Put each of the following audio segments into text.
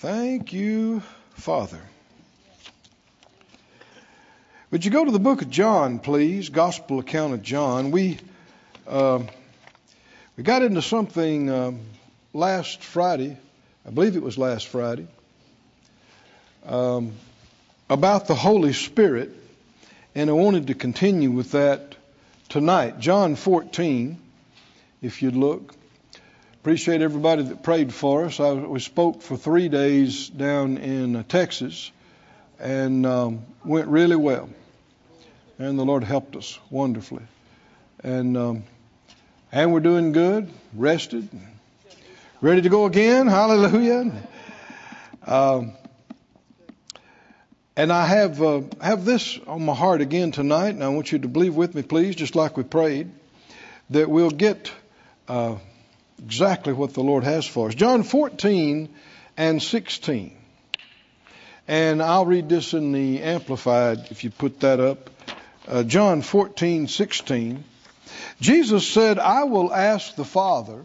Thank you, Father. Would you go to the book of John, please? Gospel account of John. We uh, we got into something um, last Friday. I believe it was last Friday um, about the Holy Spirit, and I wanted to continue with that tonight. John 14, if you'd look. Appreciate everybody that prayed for us. I, we spoke for three days down in Texas and um, went really well. And the Lord helped us wonderfully. And um, and we're doing good, rested, ready to go again. Hallelujah. Um, and I have uh, have this on my heart again tonight, and I want you to believe with me, please, just like we prayed, that we'll get. Uh, exactly what the Lord has for us. John 14 and 16. And I'll read this in the Amplified if you put that up. Uh, John 14, 16. Jesus said, I will ask the Father,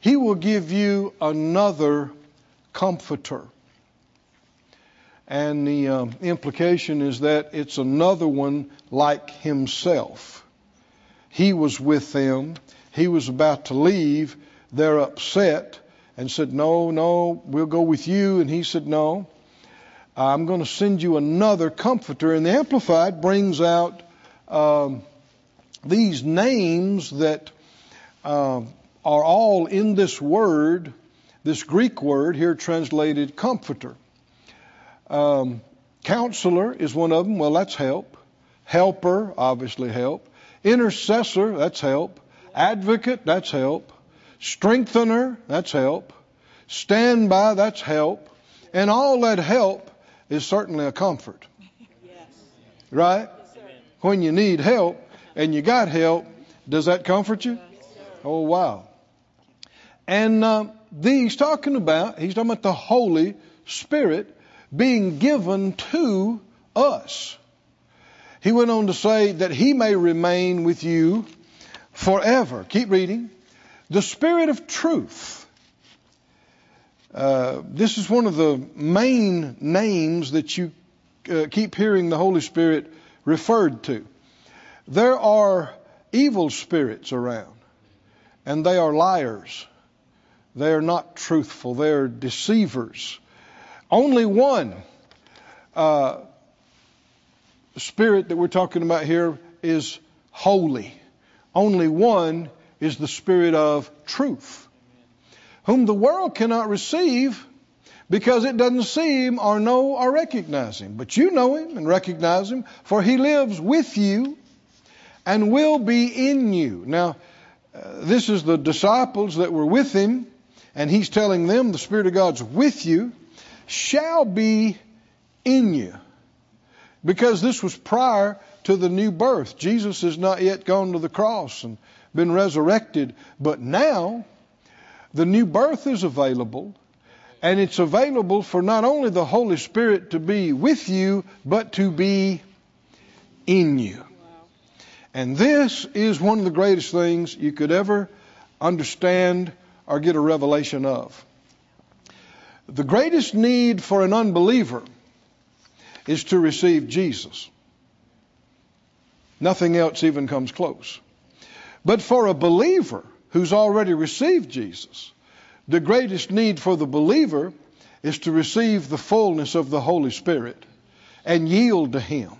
He will give you another comforter. And the um, implication is that it's another one like Himself. He was with them he was about to leave, they're upset and said, No, no, we'll go with you. And he said, No, I'm going to send you another comforter. And the Amplified brings out um, these names that uh, are all in this word, this Greek word here translated comforter. Um, counselor is one of them. Well, that's help. Helper, obviously help. Intercessor, that's help. Advocate, that's help. Strengthener, that's help. Stand by, that's help. And all that help is certainly a comfort. Yes. Right? Yes, when you need help and you got help, does that comfort you? Yes, oh, wow. And uh, he's talking about, he's talking about the Holy Spirit being given to us. He went on to say that he may remain with you forever. Keep reading. The Spirit of truth. Uh, this is one of the main names that you uh, keep hearing the Holy Spirit referred to. There are evil spirits around, and they are liars. They are not truthful. They are deceivers. Only one uh, spirit that we're talking about here is holy. Only one is the Spirit of truth, whom the world cannot receive because it doesn't see him or know or recognize him. But you know him and recognize him, for he lives with you and will be in you. Now, uh, this is the disciples that were with him, and he's telling them the Spirit of God's with you, shall be in you. Because this was prior to the new birth. Jesus has not yet gone to the cross and been resurrected, but now the new birth is available, and it's available for not only the Holy Spirit to be with you, but to be in you. And this is one of the greatest things you could ever understand or get a revelation of. The greatest need for an unbeliever is to receive Jesus. Nothing else even comes close. But for a believer who's already received Jesus, the greatest need for the believer is to receive the fullness of the Holy Spirit and yield to Him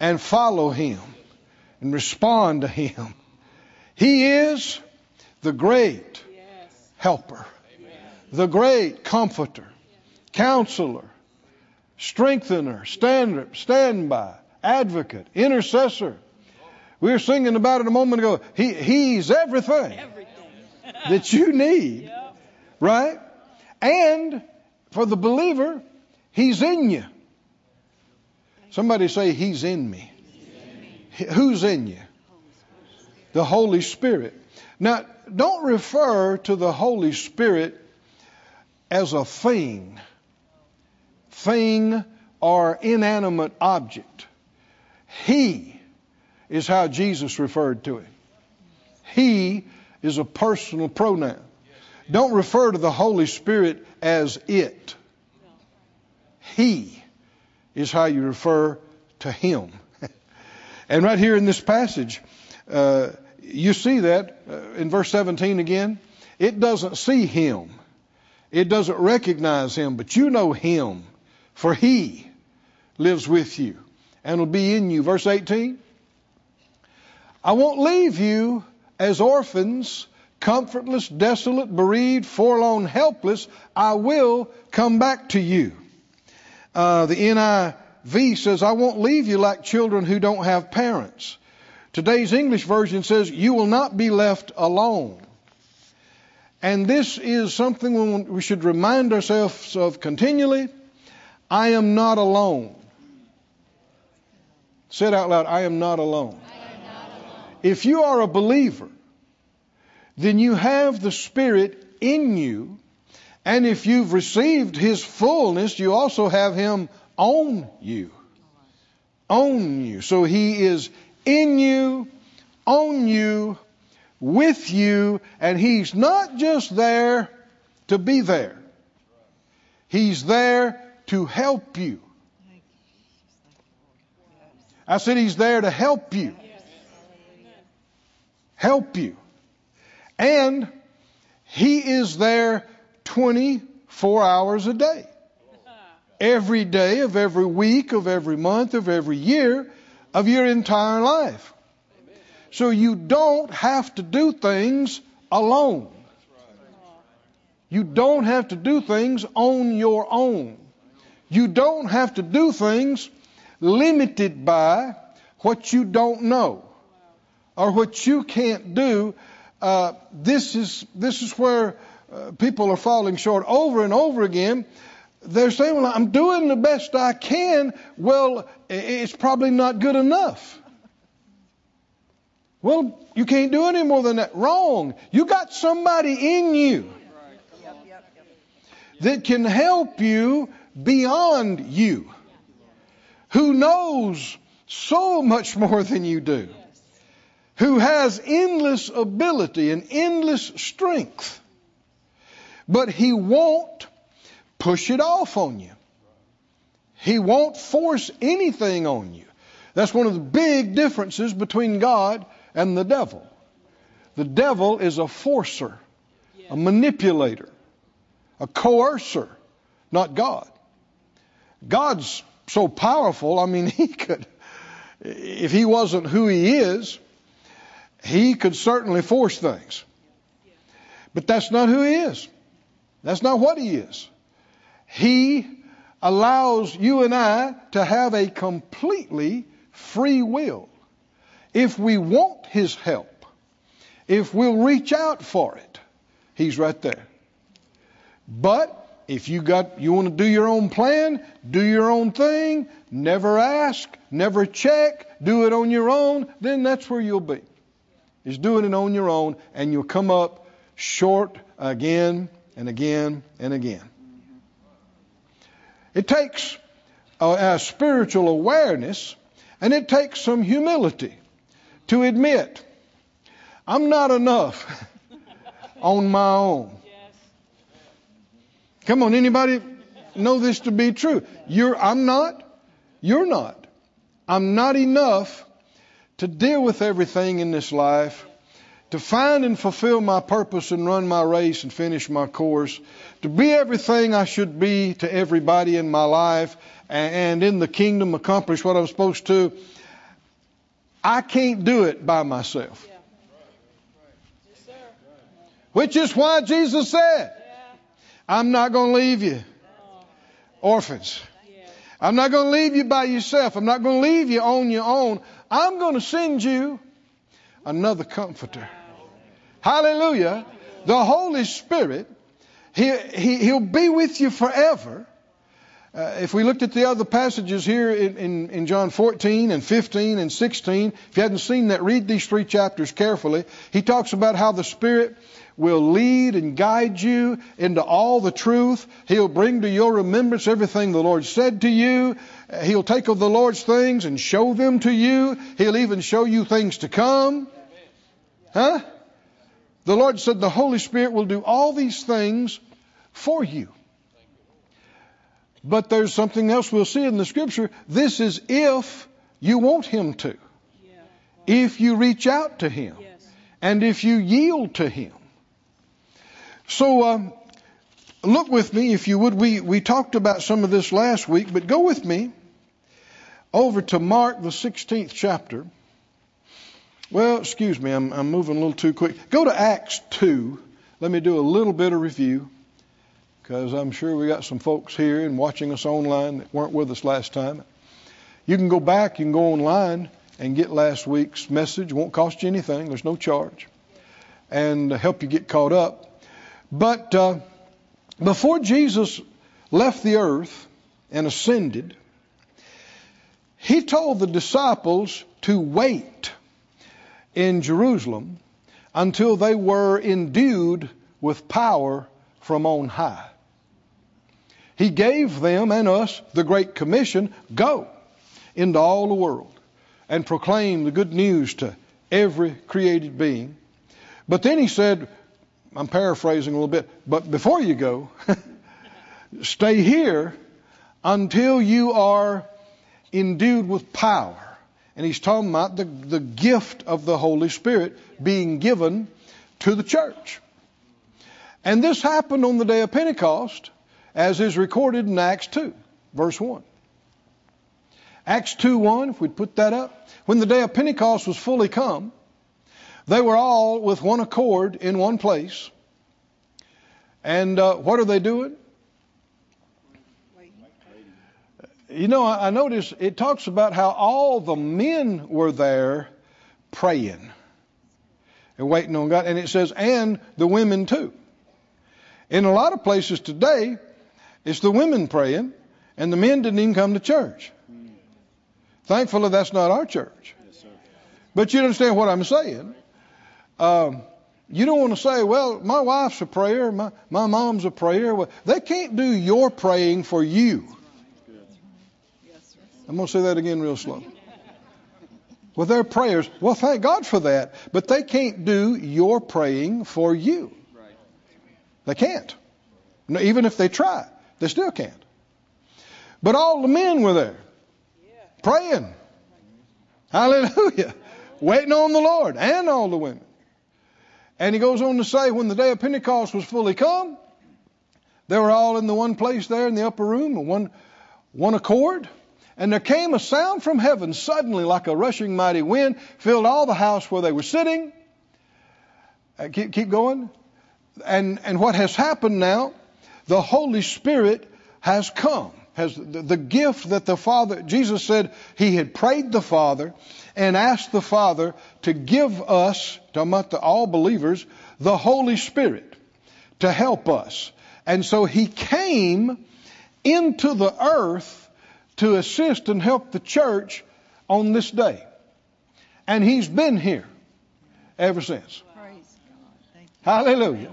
and follow Him and respond to Him. He is the great helper, the great comforter, counselor, strengthener, stand, stand by, advocate, intercessor. We were singing about it a moment ago. He, he's everything, everything. that you need, right? And for the believer, he's in you. Somebody say, He's in me. He's in me. Who's in you? The Holy Spirit. Now, don't refer to the Holy Spirit as a thing, thing or inanimate object. He is how Jesus referred to him. He is a personal pronoun. Don't refer to the Holy Spirit as it. He is how you refer to Him. and right here in this passage, uh, you see that uh, in verse 17 again. It doesn't see Him, it doesn't recognize Him, but you know Him, for He lives with you and will be in you. Verse 18 I won't leave you as orphans, comfortless, desolate, bereaved, forlorn, helpless. I will come back to you. Uh, the NIV says, I won't leave you like children who don't have parents. Today's English version says, You will not be left alone. And this is something we should remind ourselves of continually. I am not alone. Say it out loud I am not alone. If you are a believer, then you have the Spirit in you. And if you've received His fullness, you also have Him on you. On you. So He is in you, on you, with you, and He's not just there to be there. He's there to help you. I said He's there to help you help you. And He is there 24 hours a day. Every day of every week, of every month, of every year of your entire life. So you don't have to do things alone. You don't have to do things on your own. You don't have to do things limited by what you don't know or what you can't do, uh, this is this is where uh, people are falling short over and over again. They're saying, "Well, I'm doing the best I can." Well, it's probably not good enough. Well, you can't do any more than that. Wrong. You got somebody in you that can help you beyond you, who knows so much more than you do who has endless ability and endless strength, but he won't push it off on you. He won't force anything on you. That's one of the big differences between God and the devil. The devil is a forcer, a manipulator, a coercer, not God. God's so powerful, I mean, he could, if he wasn't who he is, he could certainly force things. But that's not who he is. That's not what he is. He allows you and I to have a completely free will. If we want his help, if we'll reach out for it, he's right there. But if you got you want to do your own plan, do your own thing, never ask, never check, do it on your own, then that's where you'll be is doing it on your own, and you'll come up short again and again and again. It takes a, a spiritual awareness and it takes some humility to admit I'm not enough on my own. Come on, anybody know this to be true? You're, I'm not. You're not. I'm not enough to deal with everything in this life, to find and fulfill my purpose and run my race and finish my course, to be everything I should be to everybody in my life and in the kingdom accomplish what I'm supposed to. I can't do it by myself. Which is why Jesus said, I'm not going to leave you orphans. I'm not going to leave you by yourself. I'm not going to leave you on your own. I'm going to send you another comforter. Hallelujah. The Holy Spirit, he, he, He'll be with you forever. Uh, if we looked at the other passages here in, in, in, John 14 and 15 and 16, if you hadn't seen that, read these three chapters carefully. He talks about how the Spirit will lead and guide you into all the truth. He'll bring to your remembrance everything the Lord said to you. He'll take of the Lord's things and show them to you. He'll even show you things to come. Huh? The Lord said the Holy Spirit will do all these things for you. But there's something else we'll see in the scripture. This is if you want Him to. If you reach out to Him. And if you yield to Him. So, um, look with me, if you would. We, we talked about some of this last week, but go with me over to Mark, the 16th chapter. Well, excuse me, I'm, I'm moving a little too quick. Go to Acts 2. Let me do a little bit of review because I'm sure we got some folks here and watching us online that weren't with us last time. You can go back, you can go online and get last week's message. Won't cost you anything, there's no charge, and help you get caught up. But uh, before Jesus left the earth and ascended, he told the disciples to wait in Jerusalem until they were endued with power from on high. He gave them and us the Great Commission go into all the world and proclaim the good news to every created being. But then he said, I'm paraphrasing a little bit, but before you go, stay here until you are endued with power. And he's talking about the, the gift of the Holy Spirit being given to the church. And this happened on the day of Pentecost, as is recorded in Acts 2, verse 1. Acts 2 1, if we'd put that up. When the day of Pentecost was fully come, they were all with one accord in one place. And uh, what are they doing? You know, I notice it talks about how all the men were there praying and waiting on God. And it says, and the women too. In a lot of places today, it's the women praying, and the men didn't even come to church. Thankfully, that's not our church. But you understand what I'm saying. Um, you don't want to say, well, my wife's a prayer, my, my mom's a prayer. Well, they can't do your praying for you. I'm going to say that again real slow. With their prayers, well, thank God for that, but they can't do your praying for you. They can't. No, even if they try, they still can't. But all the men were there praying. Hallelujah. Waiting on the Lord and all the women. And he goes on to say, when the day of Pentecost was fully come, they were all in the one place there in the upper room, one, one accord. And there came a sound from heaven suddenly like a rushing mighty wind, filled all the house where they were sitting. Uh, keep, keep going. And, and what has happened now, the Holy Spirit has come. Has the, the gift that the Father, Jesus said he had prayed the Father and asked the Father to give us, talking about the, all believers, the Holy Spirit to help us. And so he came into the earth to assist and help the church on this day. And he's been here ever since. Hallelujah.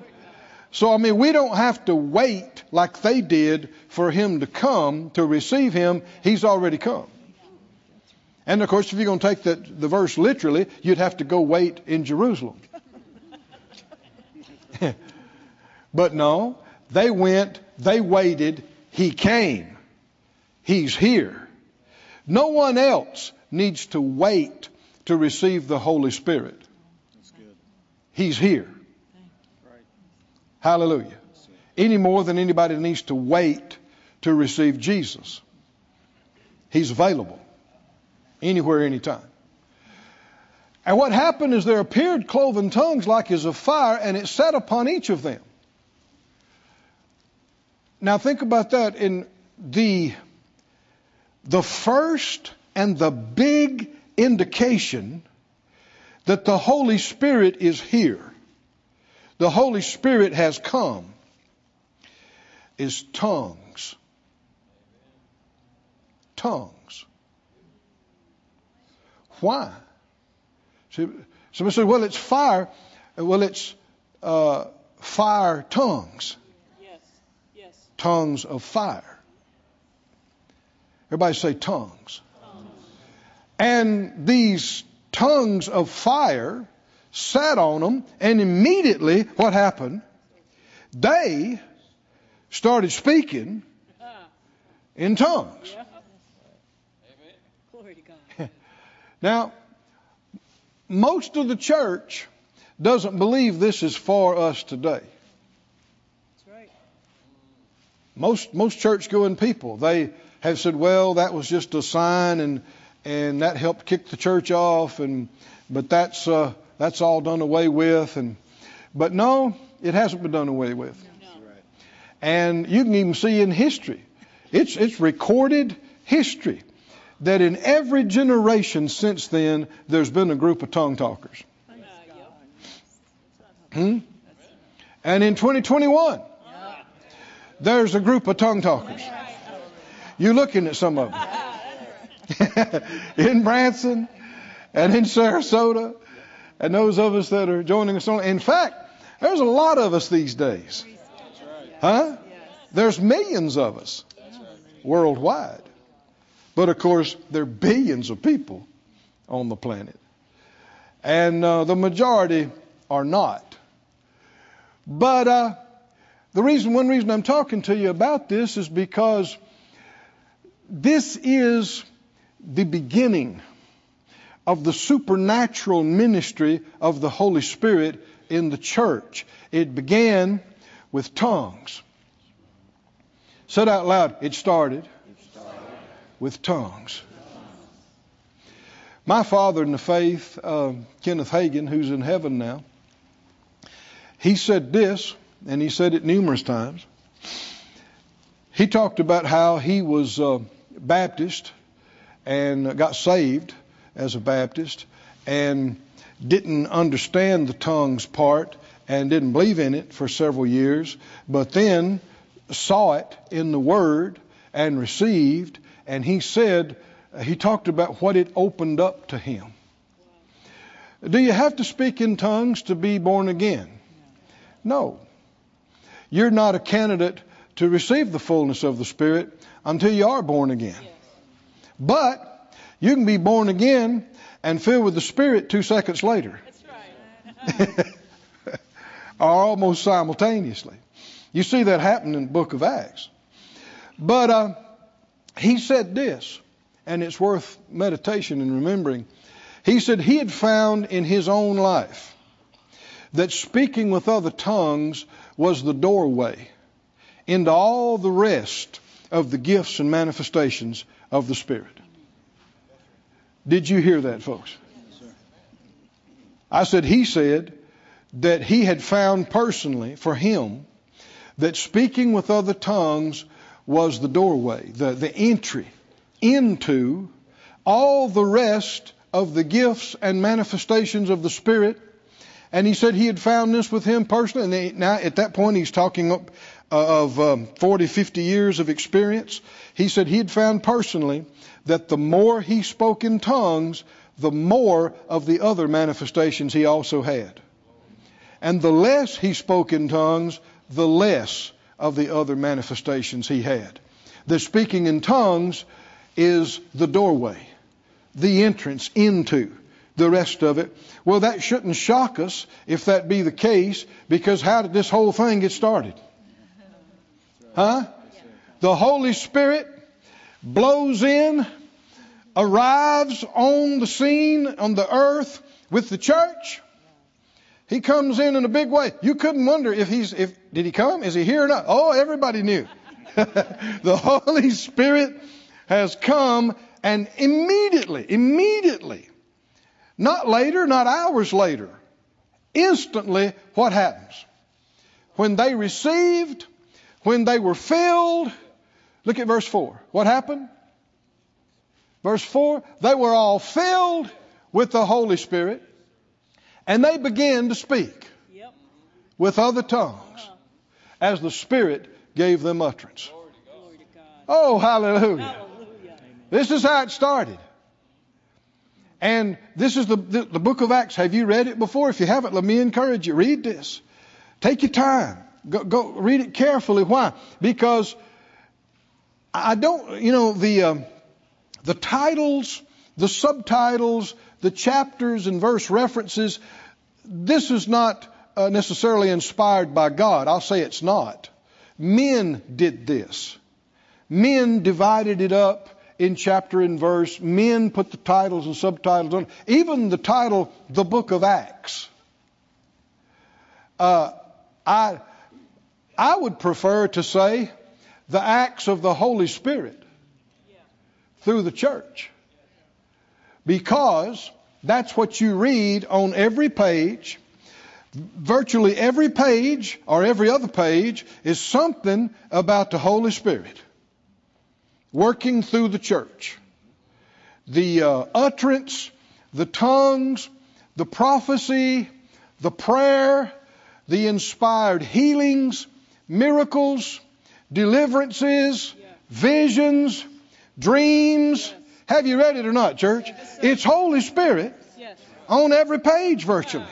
So, I mean, we don't have to wait like they did for him to come to receive him. He's already come. And of course, if you're going to take the, the verse literally, you'd have to go wait in Jerusalem. but no, they went, they waited, he came. He's here. No one else needs to wait to receive the Holy Spirit. He's here. Hallelujah. Any more than anybody needs to wait to receive Jesus. He's available anywhere, anytime. And what happened is there appeared cloven tongues like as of fire, and it sat upon each of them. Now think about that in the the first and the big indication that the Holy Spirit is here, the Holy Spirit has come, is tongues. Tongues. Why? Somebody said, well, it's fire. Well, it's uh, fire tongues. Yes. Yes. Tongues of fire. Everybody say tongues. tongues. And these tongues of fire sat on them, and immediately what happened? They started speaking in tongues. Now, most of the church doesn't believe this is for us today. Most most church going people, they have said, well, that was just a sign and and that helped kick the church off and but that's uh, that's all done away with and but no, it hasn't been done away with. No. And you can even see in history. It's it's recorded history that in every generation since then there's been a group of tongue talkers. Hmm? And in 2021 there's a group of tongue talkers. You're looking at some of them. in Branson and in Sarasota, and those of us that are joining us on. In fact, there's a lot of us these days. Huh? There's millions of us worldwide. But of course, there are billions of people on the planet. And uh, the majority are not. But uh, the reason, one reason I'm talking to you about this is because this is the beginning of the supernatural ministry of the Holy Spirit in the church. It began with tongues. Said out loud, it started, with tongues. My father in the faith, uh, Kenneth Hagin, who's in heaven now, he said this and he said it numerous times. He talked about how he was uh, Baptist and got saved as a Baptist and didn't understand the tongues part and didn't believe in it for several years, but then saw it in the Word and received, and he said, he talked about what it opened up to him. Do you have to speak in tongues to be born again? No you're not a candidate to receive the fullness of the Spirit until you are born again. But you can be born again and filled with the Spirit two seconds later. Right. or almost simultaneously. You see that happen in the book of Acts. But uh, he said this, and it's worth meditation and remembering. He said he had found in his own life that speaking with other tongues was the doorway into all the rest of the gifts and manifestations of the Spirit. Did you hear that, folks? I said, he said that he had found personally for him that speaking with other tongues was the doorway, the, the entry into all the rest of the gifts and manifestations of the Spirit and he said he had found this with him personally. And now at that point, he's talking up, uh, of um, 40, 50 years of experience. He said he had found personally that the more he spoke in tongues, the more of the other manifestations he also had. And the less he spoke in tongues, the less of the other manifestations he had. The speaking in tongues is the doorway, the entrance into the rest of it. Well, that shouldn't shock us if that be the case, because how did this whole thing get started? Huh? The Holy Spirit blows in, arrives on the scene, on the earth with the church. He comes in in a big way. You couldn't wonder if he's, if, did he come? Is he here or not? Oh, everybody knew. the Holy Spirit has come and immediately, immediately, not later, not hours later. Instantly, what happens? When they received, when they were filled, look at verse 4. What happened? Verse 4 they were all filled with the Holy Spirit, and they began to speak yep. with other tongues as the Spirit gave them utterance. Oh, hallelujah. hallelujah. This is how it started. And this is the, the, the, book of Acts. Have you read it before? If you haven't, let me encourage you. Read this. Take your time. Go, go read it carefully. Why? Because I don't, you know, the, um, the titles, the subtitles, the chapters and verse references, this is not uh, necessarily inspired by God. I'll say it's not. Men did this. Men divided it up in chapter and verse. Men put the titles and subtitles on. Even the title, the Book of Acts. Uh, I I would prefer to say the acts of the Holy Spirit through the church. Because that's what you read on every page. Virtually every page or every other page is something about the Holy Spirit working through the church. The uh, utterance, the tongues, the prophecy, the prayer, the inspired healings, miracles, deliverances, visions, dreams. Have you read it or not, church? It's Holy Spirit on every page virtually.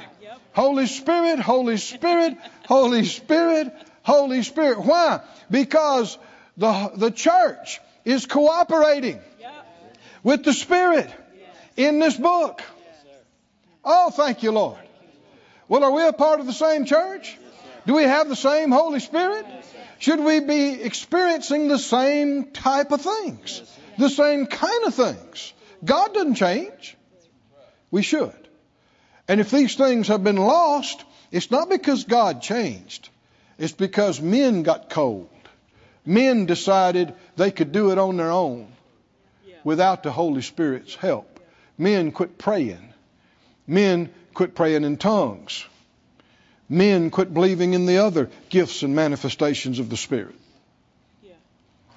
Holy Spirit, Holy Spirit, Holy Spirit, Holy Spirit. Why? Because the, the church is cooperating with the Spirit in this book. Oh, thank you, Lord. Well, are we a part of the same church? Do we have the same Holy Spirit? Should we be experiencing the same type of things? The same kind of things? God doesn't change. We should. And if these things have been lost, it's not because God changed. It's because men got cold. Men decided they could do it on their own without the Holy Spirit's help. Men quit praying. Men quit praying in tongues men quit believing in the other gifts and manifestations of the Spirit. Yeah.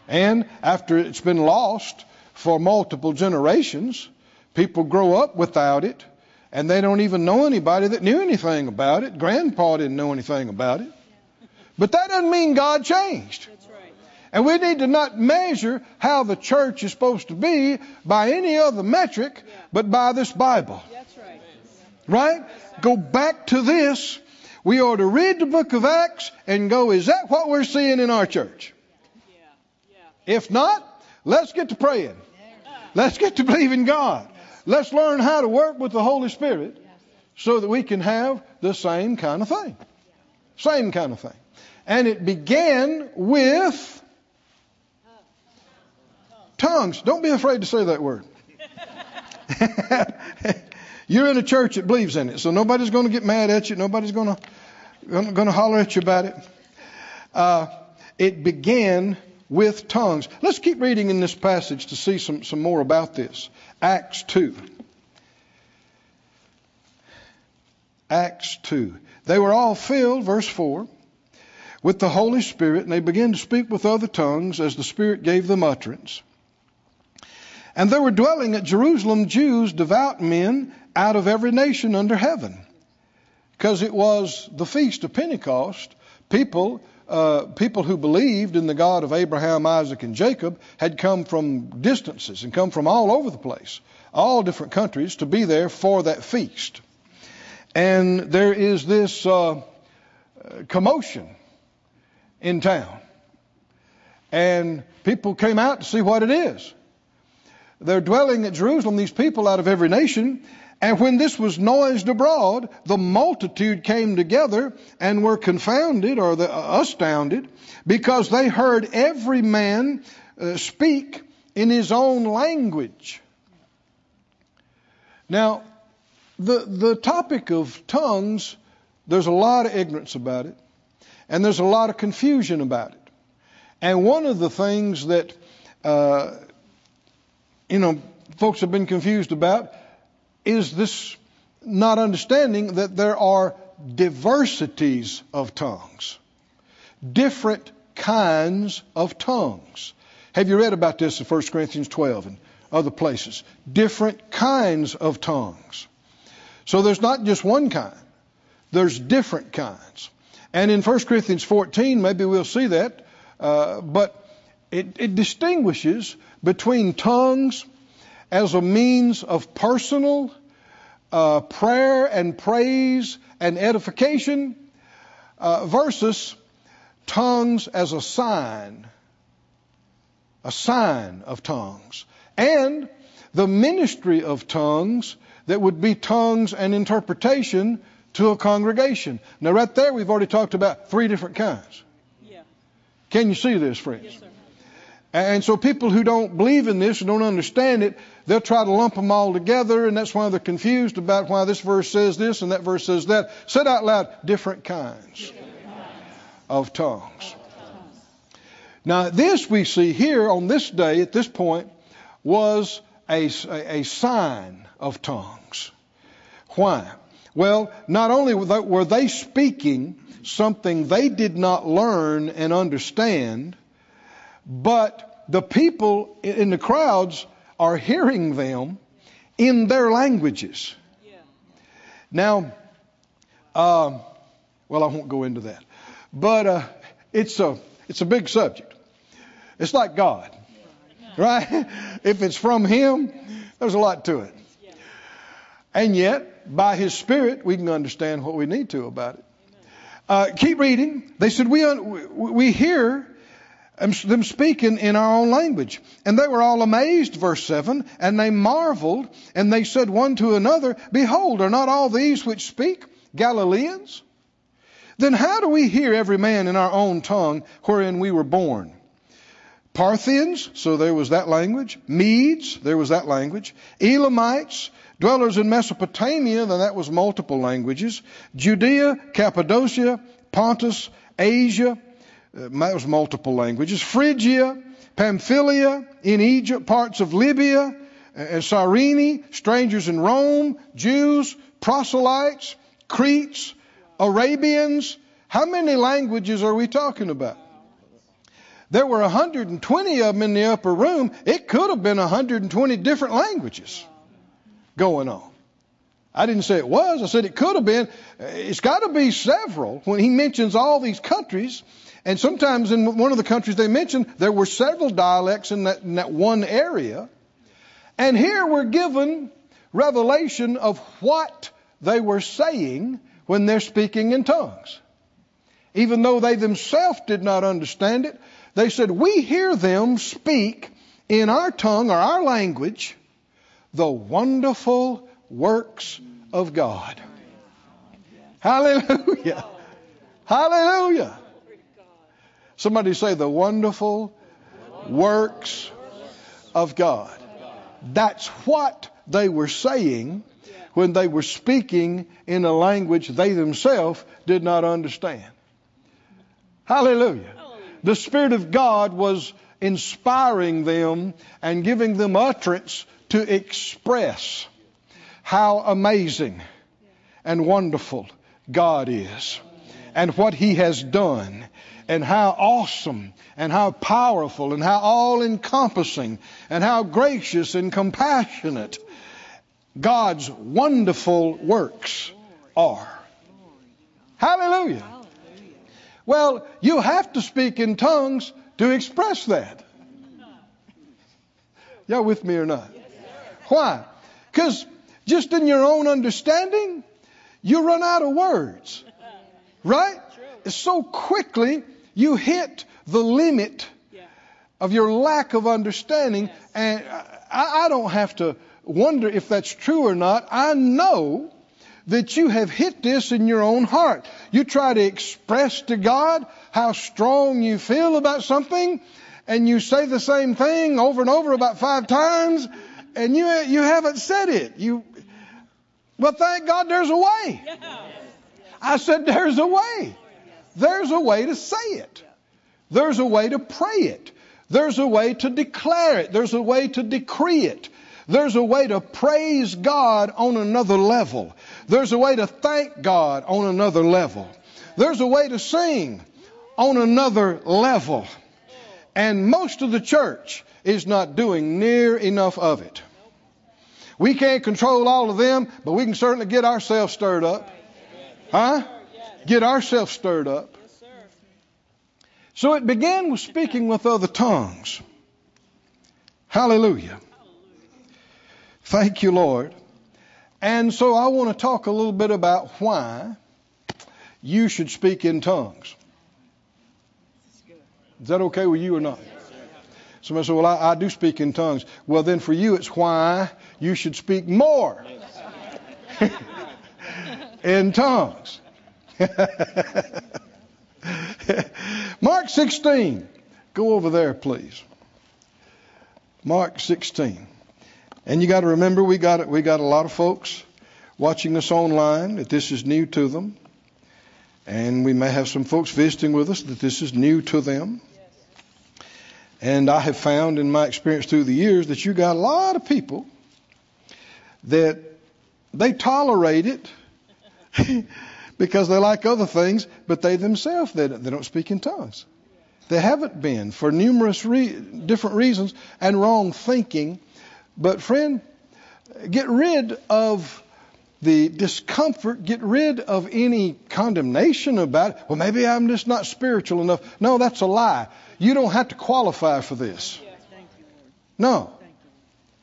And after it's been lost for multiple generations, people grow up without it, and they don't even know anybody that knew anything about it. Grandpa didn't know anything about it. But that doesn't mean God changed. And we need to not measure how the church is supposed to be by any other metric but by this Bible. Right? Go back to this we ought to read the book of Acts and go, is that what we're seeing in our church? If not, let's get to praying. Let's get to believing God. Let's learn how to work with the Holy Spirit so that we can have the same kind of thing. Same kind of thing. And it began with tongues. Don't be afraid to say that word. You're in a church that believes in it, so nobody's going to get mad at you. Nobody's going to going to holler at you about it. Uh, it began with tongues. Let's keep reading in this passage to see some, some more about this. Acts 2. Acts 2. They were all filled, verse 4, with the Holy Spirit, and they began to speak with other tongues as the Spirit gave them utterance. And there were dwelling at Jerusalem Jews, devout men, out of every nation under heaven. Because it was the feast of Pentecost, people, uh, people who believed in the God of Abraham, Isaac, and Jacob had come from distances and come from all over the place, all different countries, to be there for that feast. And there is this uh, commotion in town. And people came out to see what it is. They're dwelling at Jerusalem, these people out of every nation, and when this was noised abroad, the multitude came together and were confounded or the, uh, astounded because they heard every man uh, speak in his own language. Now, the, the topic of tongues, there's a lot of ignorance about it, and there's a lot of confusion about it. And one of the things that uh, you know, folks have been confused about is this not understanding that there are diversities of tongues, different kinds of tongues. Have you read about this in 1 Corinthians 12 and other places? Different kinds of tongues. So there's not just one kind, there's different kinds. And in 1 Corinthians 14, maybe we'll see that, uh, but it, it distinguishes between tongues as a means of personal uh, prayer and praise and edification uh, versus tongues as a sign, a sign of tongues, and the ministry of tongues that would be tongues and interpretation to a congregation. Now, right there, we've already talked about three different kinds. Yeah. Can you see this, friends? Yes, sir. And so people who don't believe in this and don't understand it, they'll try to lump them all together, and that's why they're confused about why this verse says this and that verse says that. Said out loud, different kinds of tongues. Now, this we see here on this day, at this point, was a, a, a sign of tongues. Why? Well, not only were they, were they speaking something they did not learn and understand, but the people in the crowds are hearing them in their languages. Yeah. Now, um, well, I won't go into that, but uh, it's a it's a big subject. It's like God, right? If it's from Him, there's a lot to it, and yet by His Spirit we can understand what we need to about it. Uh, keep reading. They said we un- we hear Um, them speaking in our own language. And they were all amazed, verse 7, and they marveled, and they said one to another, Behold, are not all these which speak Galileans? Then how do we hear every man in our own tongue wherein we were born? Parthians, so there was that language. Medes, there was that language. Elamites, dwellers in Mesopotamia, then that was multiple languages. Judea, Cappadocia, Pontus, Asia, uh, was multiple languages. Phrygia, Pamphylia, in Egypt, parts of Libya, and Cyrene, strangers in Rome, Jews, proselytes, Cretes, Arabians. How many languages are we talking about? There were 120 of them in the upper room. It could have been 120 different languages going on. I didn't say it was. I said it could have been. It's got to be several. When he mentions all these countries, and sometimes in one of the countries they mentioned, there were several dialects in that, in that one area. And here we're given revelation of what they were saying when they're speaking in tongues. Even though they themselves did not understand it, they said, We hear them speak in our tongue or our language the wonderful works of God. Hallelujah. Hallelujah. Somebody say the wonderful works of God. That's what they were saying when they were speaking in a language they themselves did not understand. Hallelujah. The Spirit of God was inspiring them and giving them utterance to express how amazing and wonderful God is and what He has done and how awesome and how powerful and how all encompassing and how gracious and compassionate God's wonderful works are. Hallelujah. Well, you have to speak in tongues to express that. Y'all with me or not? Why? Because just in your own understanding, you run out of words. Right? So quickly you hit the limit of your lack of understanding. And I, I don't have to wonder if that's true or not. I know that you have hit this in your own heart. You try to express to God how strong you feel about something, and you say the same thing over and over about five times, and you you haven't said it. You, well, thank God, there's a way. I said, there's a way. There's a way to say it. There's a way to pray it. There's a way to declare it. There's a way to decree it. There's a way to praise God on another level. There's a way to thank God on another level. There's a way to sing on another level. And most of the church is not doing near enough of it. We can't control all of them, but we can certainly get ourselves stirred up. Huh? Get ourselves stirred up. So it began with speaking with other tongues. Hallelujah. Thank you, Lord. And so I want to talk a little bit about why you should speak in tongues. Is that okay with you or not? Somebody said, Well, I, I do speak in tongues. Well, then for you, it's why you should speak more. in tongues. Mark 16. Go over there, please. Mark 16. And you got to remember, we got we got a lot of folks watching us online that this is new to them, and we may have some folks visiting with us that this is new to them. And I have found in my experience through the years that you got a lot of people that they tolerate it because they like other things, but they themselves they, they don't speak in tongues. They haven't been for numerous re- different reasons and wrong thinking. But friend, get rid of the discomfort, get rid of any condemnation about it. Well, maybe I'm just not spiritual enough. No, that's a lie. You don't have to qualify for this. No.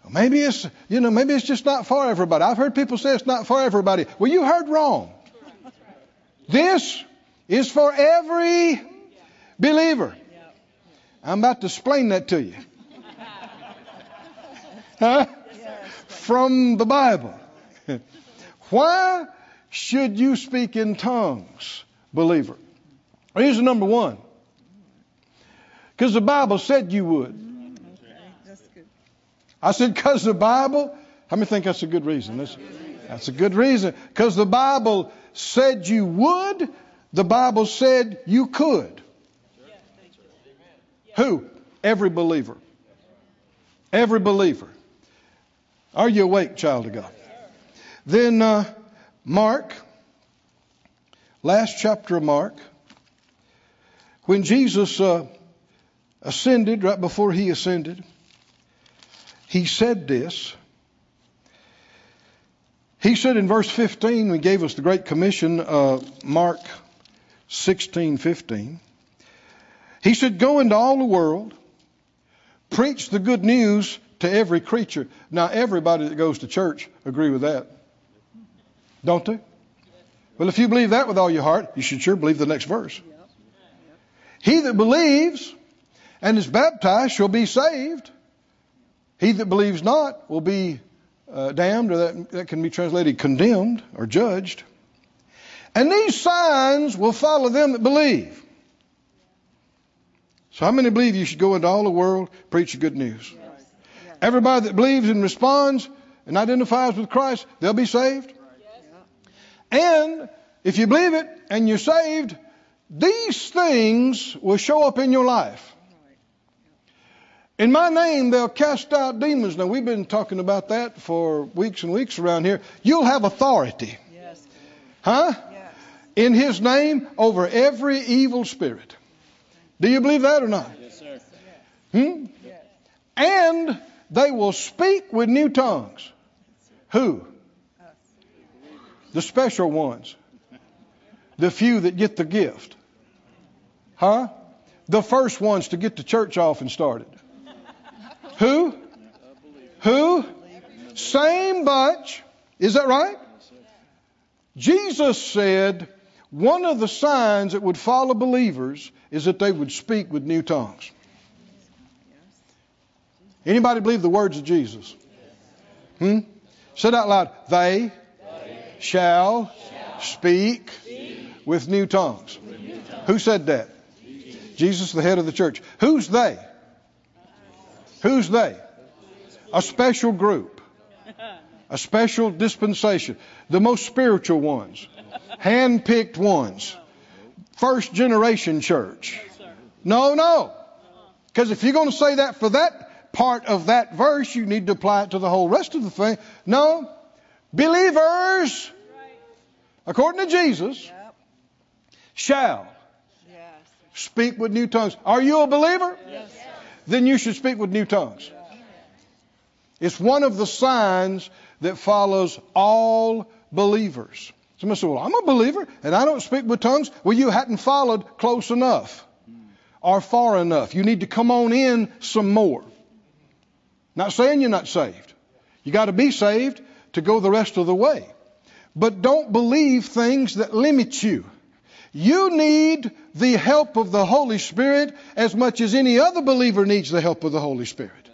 Maybe it's, you know, maybe it's just not for everybody. I've heard people say it's not for everybody. Well, you heard wrong. This is for every believer. I'm about to explain that to you. Huh? From the Bible. Why should you speak in tongues, believer? Reason number one. Because the Bible said you would. I said, because the Bible. How many think that's a good reason? That's, that's a good reason. Because the Bible said you would, the Bible said you could. Who? Every believer. Every believer. Are you awake, child of God? Then uh, Mark, last chapter of Mark, when Jesus uh, ascended, right before he ascended, he said this. He said in verse 15, when he gave us the Great Commission, uh, Mark 16, 15, he said, Go into all the world, preach the good news to every creature. Now, everybody that goes to church agree with that. Don't they? Well, if you believe that with all your heart, you should sure believe the next verse. He that believes and is baptized shall be saved. He that believes not will be uh, damned, or that, that can be translated condemned or judged. And these signs will follow them that believe. So, how many believe you should go into all the world, preach the good news? Yes. Everybody that believes and responds and identifies with Christ, they'll be saved. And if you believe it and you're saved, these things will show up in your life. In my name, they'll cast out demons. Now, we've been talking about that for weeks and weeks around here. You'll have authority. Yes. Huh? Yes. In His name over every evil spirit. Do you believe that or not? Yes, sir. Hmm? Yes. And they will speak with new tongues. Who? The special ones. The few that get the gift. Huh? The first ones to get the church off and started. Who? Who? Same bunch. Is that right? Jesus said one of the signs that would follow believers is that they would speak with new tongues. Anybody believe the words of Jesus? Hmm? Say out loud. They, shall, speak, with new tongues. Who said that? Jesus, the head of the church. Who's they? Who's they? A special group. A special dispensation. The most spiritual ones. Hand-picked ones. First generation church. No, no. Because if you're going to say that for that part of that verse, you need to apply it to the whole rest of the thing. No. Believers, according to Jesus, shall speak with new tongues. Are you a believer? Yes then you should speak with new tongues. It's one of the signs that follows all believers. Somebody said, Well, I'm a believer and I don't speak with tongues. Well, you hadn't followed close enough or far enough. You need to come on in some more. Not saying you're not saved. You got to be saved to go the rest of the way. But don't believe things that limit you. You need the help of the Holy Spirit as much as any other believer needs the help of the Holy Spirit.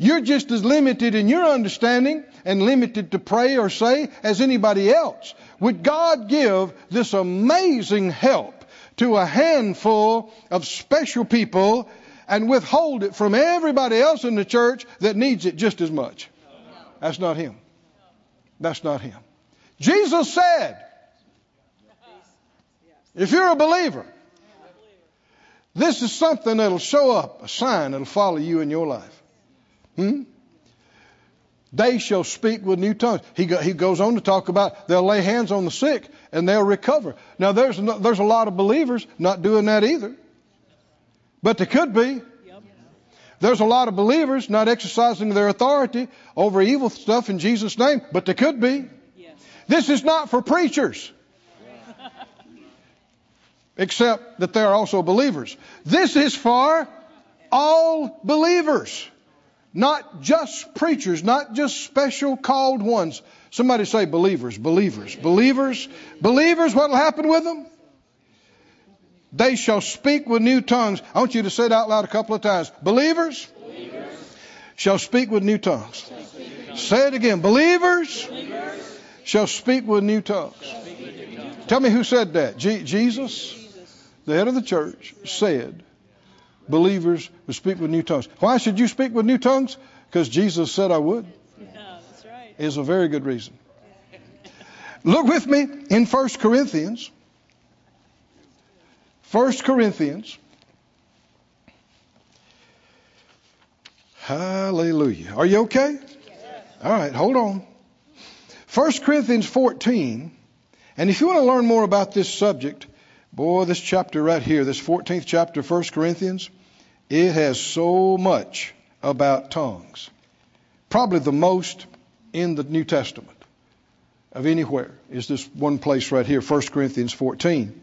You're just as limited in your understanding and limited to pray or say as anybody else. Would God give this amazing help to a handful of special people and withhold it from everybody else in the church that needs it just as much? That's not Him. That's not Him. Jesus said, if you're a believer, this is something that'll show up, a sign that'll follow you in your life. Hmm? They shall speak with new tongues. He, go, he goes on to talk about they'll lay hands on the sick and they'll recover. Now, there's, no, there's a lot of believers not doing that either. But they could be. There's a lot of believers not exercising their authority over evil stuff in Jesus' name, but they could be. This is not for preachers except that they are also believers. This is for all believers, not just preachers, not just special called ones. Somebody say believers, believers, believers, believers. What will happen with them? They shall speak with new tongues. I want you to say it out loud a couple of times. Believers, believers. shall speak with new tongues. Say it again. Believers, believers. shall speak with new tongues. Tell me who said that. Je- Jesus? the head of the church, said believers would speak with new tongues. Why should you speak with new tongues? Because Jesus said I would. Yeah, that's right. Is a very good reason. Look with me in 1 Corinthians. 1 Corinthians. Hallelujah. Are you okay? All right, hold on. 1 Corinthians 14. And if you want to learn more about this subject, Boy, this chapter right here, this 14th chapter of 1 Corinthians, it has so much about tongues. Probably the most in the New Testament of anywhere is this one place right here, 1 Corinthians 14.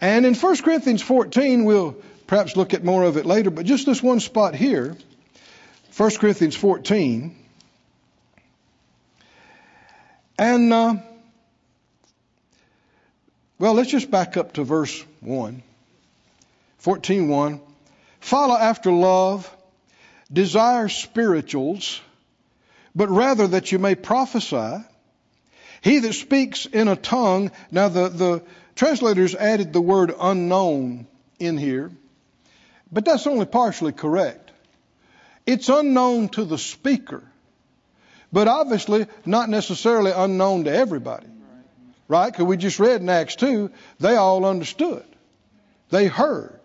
And in 1 Corinthians 14, we'll perhaps look at more of it later, but just this one spot here, 1 Corinthians 14. And uh, well, let's just back up to verse 1. 14:1. Follow after love, desire spirituals, but rather that you may prophesy. He that speaks in a tongue, now the, the translators added the word unknown in here, but that's only partially correct. It's unknown to the speaker, but obviously not necessarily unknown to everybody. Right? Because we just read in Acts 2, they all understood. They heard.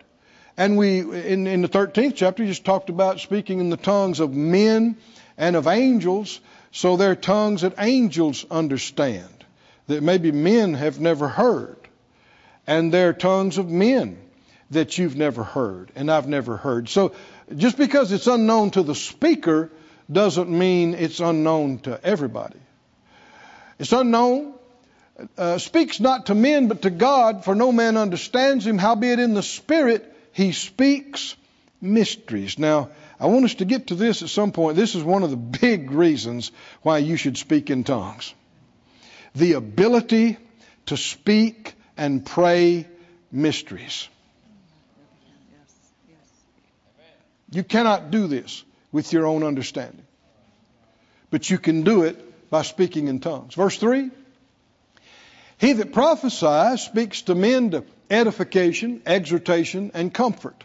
And we, in, in the 13th chapter, just talked about speaking in the tongues of men and of angels. So they're tongues that angels understand, that maybe men have never heard. And they're tongues of men that you've never heard and I've never heard. So just because it's unknown to the speaker doesn't mean it's unknown to everybody. It's unknown uh, speaks not to men but to God, for no man understands him. Howbeit in the Spirit he speaks mysteries. Now, I want us to get to this at some point. This is one of the big reasons why you should speak in tongues. The ability to speak and pray mysteries. You cannot do this with your own understanding, but you can do it by speaking in tongues. Verse 3 he that prophesies speaks to men to edification, exhortation, and comfort.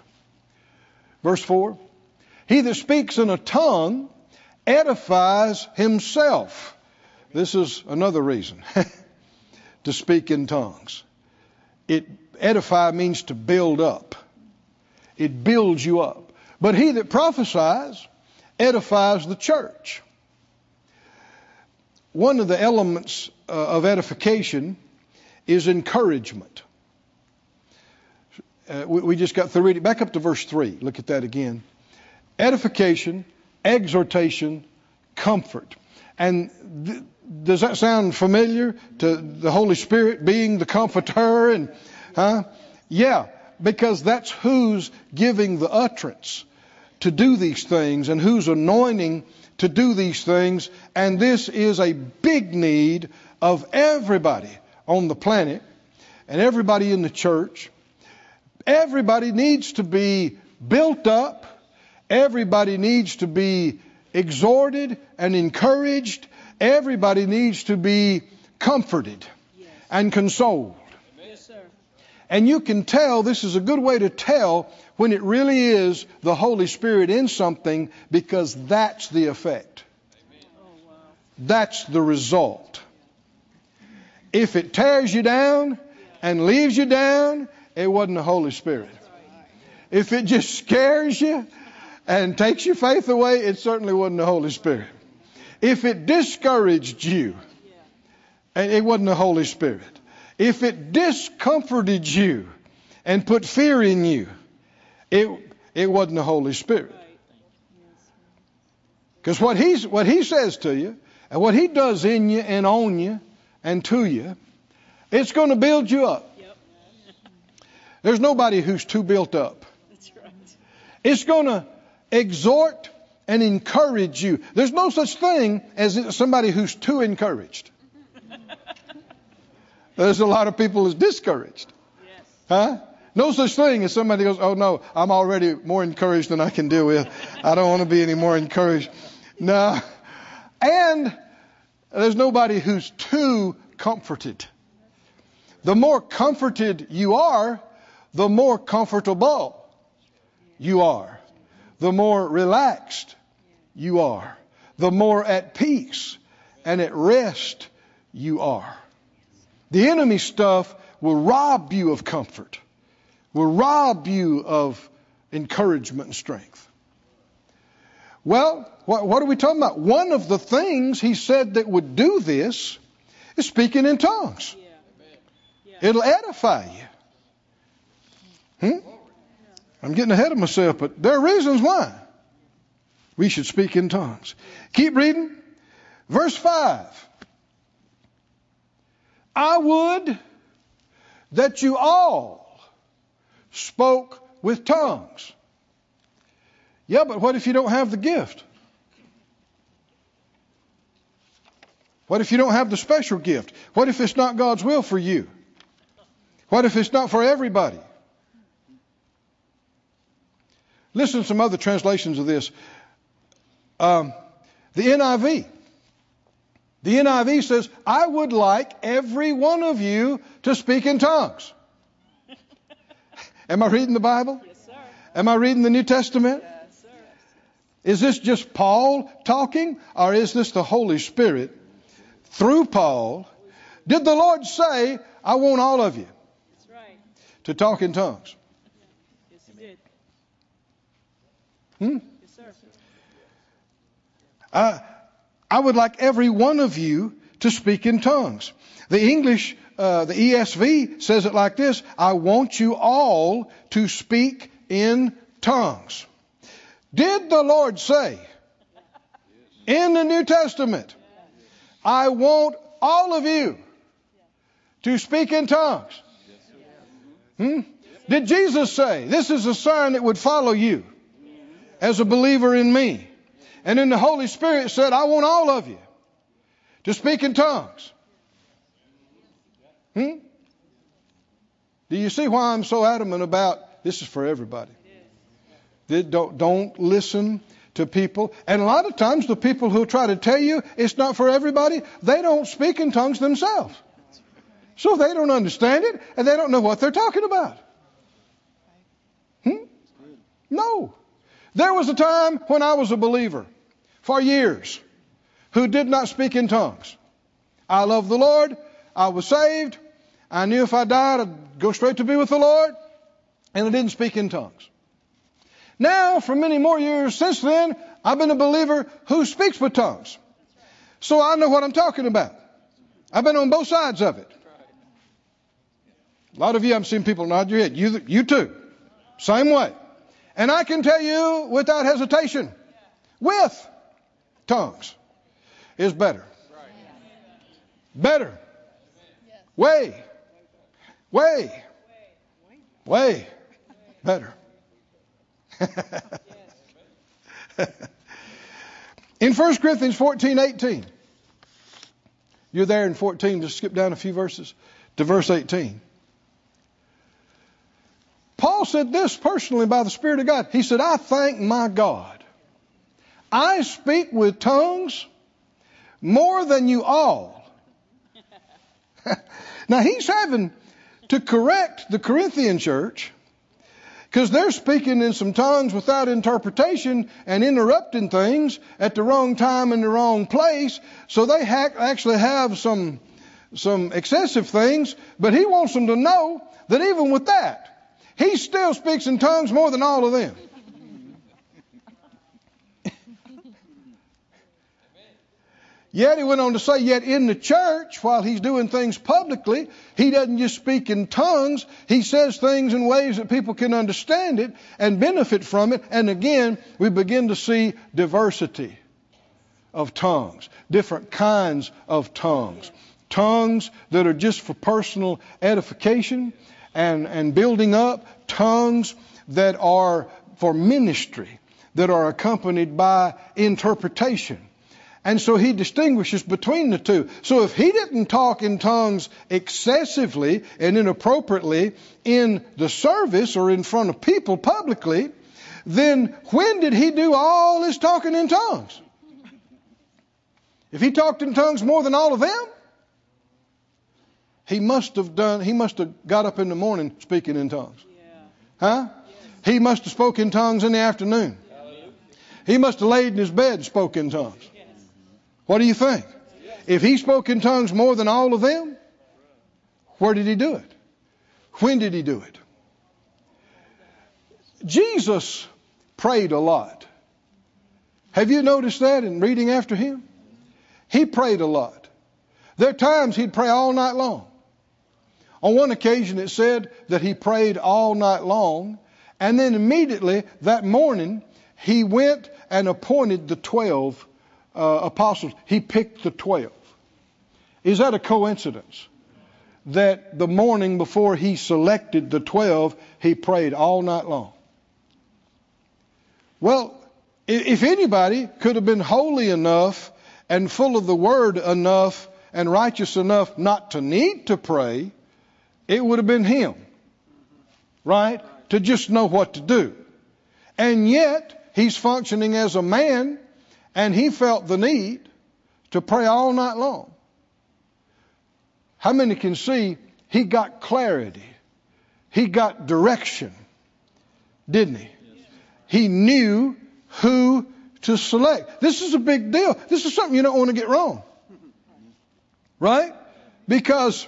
Verse 4 He that speaks in a tongue edifies himself. This is another reason to speak in tongues. It edify means to build up. It builds you up. But he that prophesies edifies the church. One of the elements uh, of edification is encouragement. Uh, we, we, just got through reading. Back up to verse 3. Look at that again. Edification, exhortation, comfort. And th- does that sound familiar to the Holy Spirit being the comforter? And, huh? Yeah, because that's who's giving the utterance to do these things and who's anointing to do these things. And this is a big need of everybody on the planet and everybody in the church. Everybody needs to be built up. Everybody needs to be exhorted and encouraged. Everybody needs to be comforted and consoled. Yes, sir. And you can tell, this is a good way to tell when it really is the Holy Spirit in something because that's the effect. Wow. That's the result. If it tears you down and leaves you down, it wasn't the Holy Spirit. If it just scares you and takes your faith away, it certainly wasn't the Holy Spirit. If it discouraged you, and it wasn't the Holy Spirit. If it discomforted you and put fear in you, it it wasn't the Holy Spirit. Because what he's what he says to you and what he does in you and on you and to you, it's going to build you up. Yep. There's nobody who's too built up. That's right. It's going to exhort and encourage you. There's no such thing as somebody who's too encouraged. There's a lot of people who's discouraged. Yes. Huh? No such thing as somebody goes, oh no, I'm already more encouraged than I can deal with. I don't want to be any more encouraged. No. And there's nobody who's too comforted. The more comforted you are, the more comfortable you are. The more relaxed you are. The more at peace and at rest you are. The enemy stuff will rob you of comfort, will rob you of encouragement and strength. Well, what, what, are we talking about? One of the things he said that would do this is speaking in tongues. Yeah. It'll edify you. Hmm? I'm getting ahead of myself, but there are reasons why we should speak in tongues. Keep reading. Verse 5. I would that you all spoke with tongues. Yeah, but what if you don't have the gift? What if you don't have the special gift? What if it's not God's will for you? What if it's not for everybody? Listen to some other translations of this. Um, the NIV. The NIV says, I would like every one of you to speak in tongues. Am I reading the Bible? Yes, sir. Am I reading the New Testament? Yes. Is this just Paul talking, or is this the Holy Spirit through Paul? Did the Lord say, I want all of you right. to talk in tongues? Yes, he did. Hmm? Yes, sir. I, I would like every one of you to speak in tongues. The English, uh, the ESV says it like this I want you all to speak in tongues. Did the Lord say in the New Testament, I want all of you to speak in tongues? Hmm? Did Jesus say, This is a sign that would follow you as a believer in me? And then the Holy Spirit said, I want all of you to speak in tongues. Hmm? Do you see why I'm so adamant about this is for everybody? Don't, don't listen to people. And a lot of times the people who try to tell you it's not for everybody, they don't speak in tongues themselves. So they don't understand it and they don't know what they're talking about. Hmm? No. There was a time when I was a believer for years who did not speak in tongues. I loved the Lord. I was saved. I knew if I died, I'd go straight to be with the Lord. And I didn't speak in tongues. Now, for many more years since then, I've been a believer who speaks with tongues. So I know what I'm talking about. I've been on both sides of it. A lot of you, I'm seeing people nod your head. You, you too. Same way. And I can tell you without hesitation, with tongues is better. Better. Way. Way. Way better. in 1 Corinthians 14, 18, you're there in 14, just skip down a few verses to verse 18. Paul said this personally by the Spirit of God. He said, I thank my God. I speak with tongues more than you all. now he's having to correct the Corinthian church because they're speaking in some tongues without interpretation and interrupting things at the wrong time in the wrong place. So they ha- actually have some some excessive things, but he wants them to know that even with that, he still speaks in tongues more than all of them. Yet he went on to say, yet in the church, while he's doing things publicly, he doesn't just speak in tongues. He says things in ways that people can understand it and benefit from it. And again, we begin to see diversity of tongues, different kinds of tongues. Tongues that are just for personal edification and, and building up. Tongues that are for ministry, that are accompanied by interpretation and so he distinguishes between the two. So if he didn't talk in tongues excessively and inappropriately in the service or in front of people publicly, then when did he do all his talking in tongues? If he talked in tongues more than all of them, he must have done, he must have got up in the morning speaking in tongues. Huh? He must have spoken in tongues in the afternoon. He must have laid in his bed and spoke in tongues. What do you think? If he spoke in tongues more than all of them, where did he do it? When did he do it? Jesus prayed a lot. Have you noticed that in reading after him? He prayed a lot. There are times he'd pray all night long. On one occasion, it said that he prayed all night long, and then immediately that morning, he went and appointed the twelve uh, apostles, he picked the 12. Is that a coincidence? That the morning before he selected the 12, he prayed all night long. Well, if anybody could have been holy enough and full of the word enough and righteous enough not to need to pray, it would have been him. Right? To just know what to do. And yet, he's functioning as a man and he felt the need to pray all night long. How many can see he got clarity? He got direction, didn't he? He knew who to select. This is a big deal. This is something you don't want to get wrong. Right? Because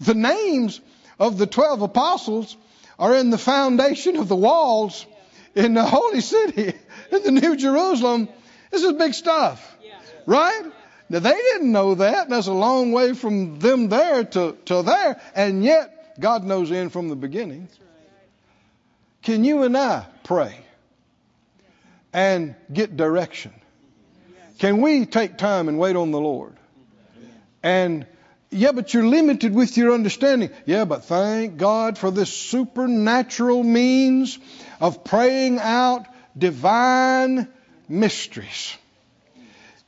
the names of the 12 apostles are in the foundation of the walls in the holy city, in the New Jerusalem, this is big stuff. Right? Now they didn't know that. And that's a long way from them there to, to there. And yet, God knows in from the beginning. Can you and I pray and get direction? Can we take time and wait on the Lord? And yeah, but you're limited with your understanding. Yeah, but thank God for this supernatural means of praying out divine mysteries.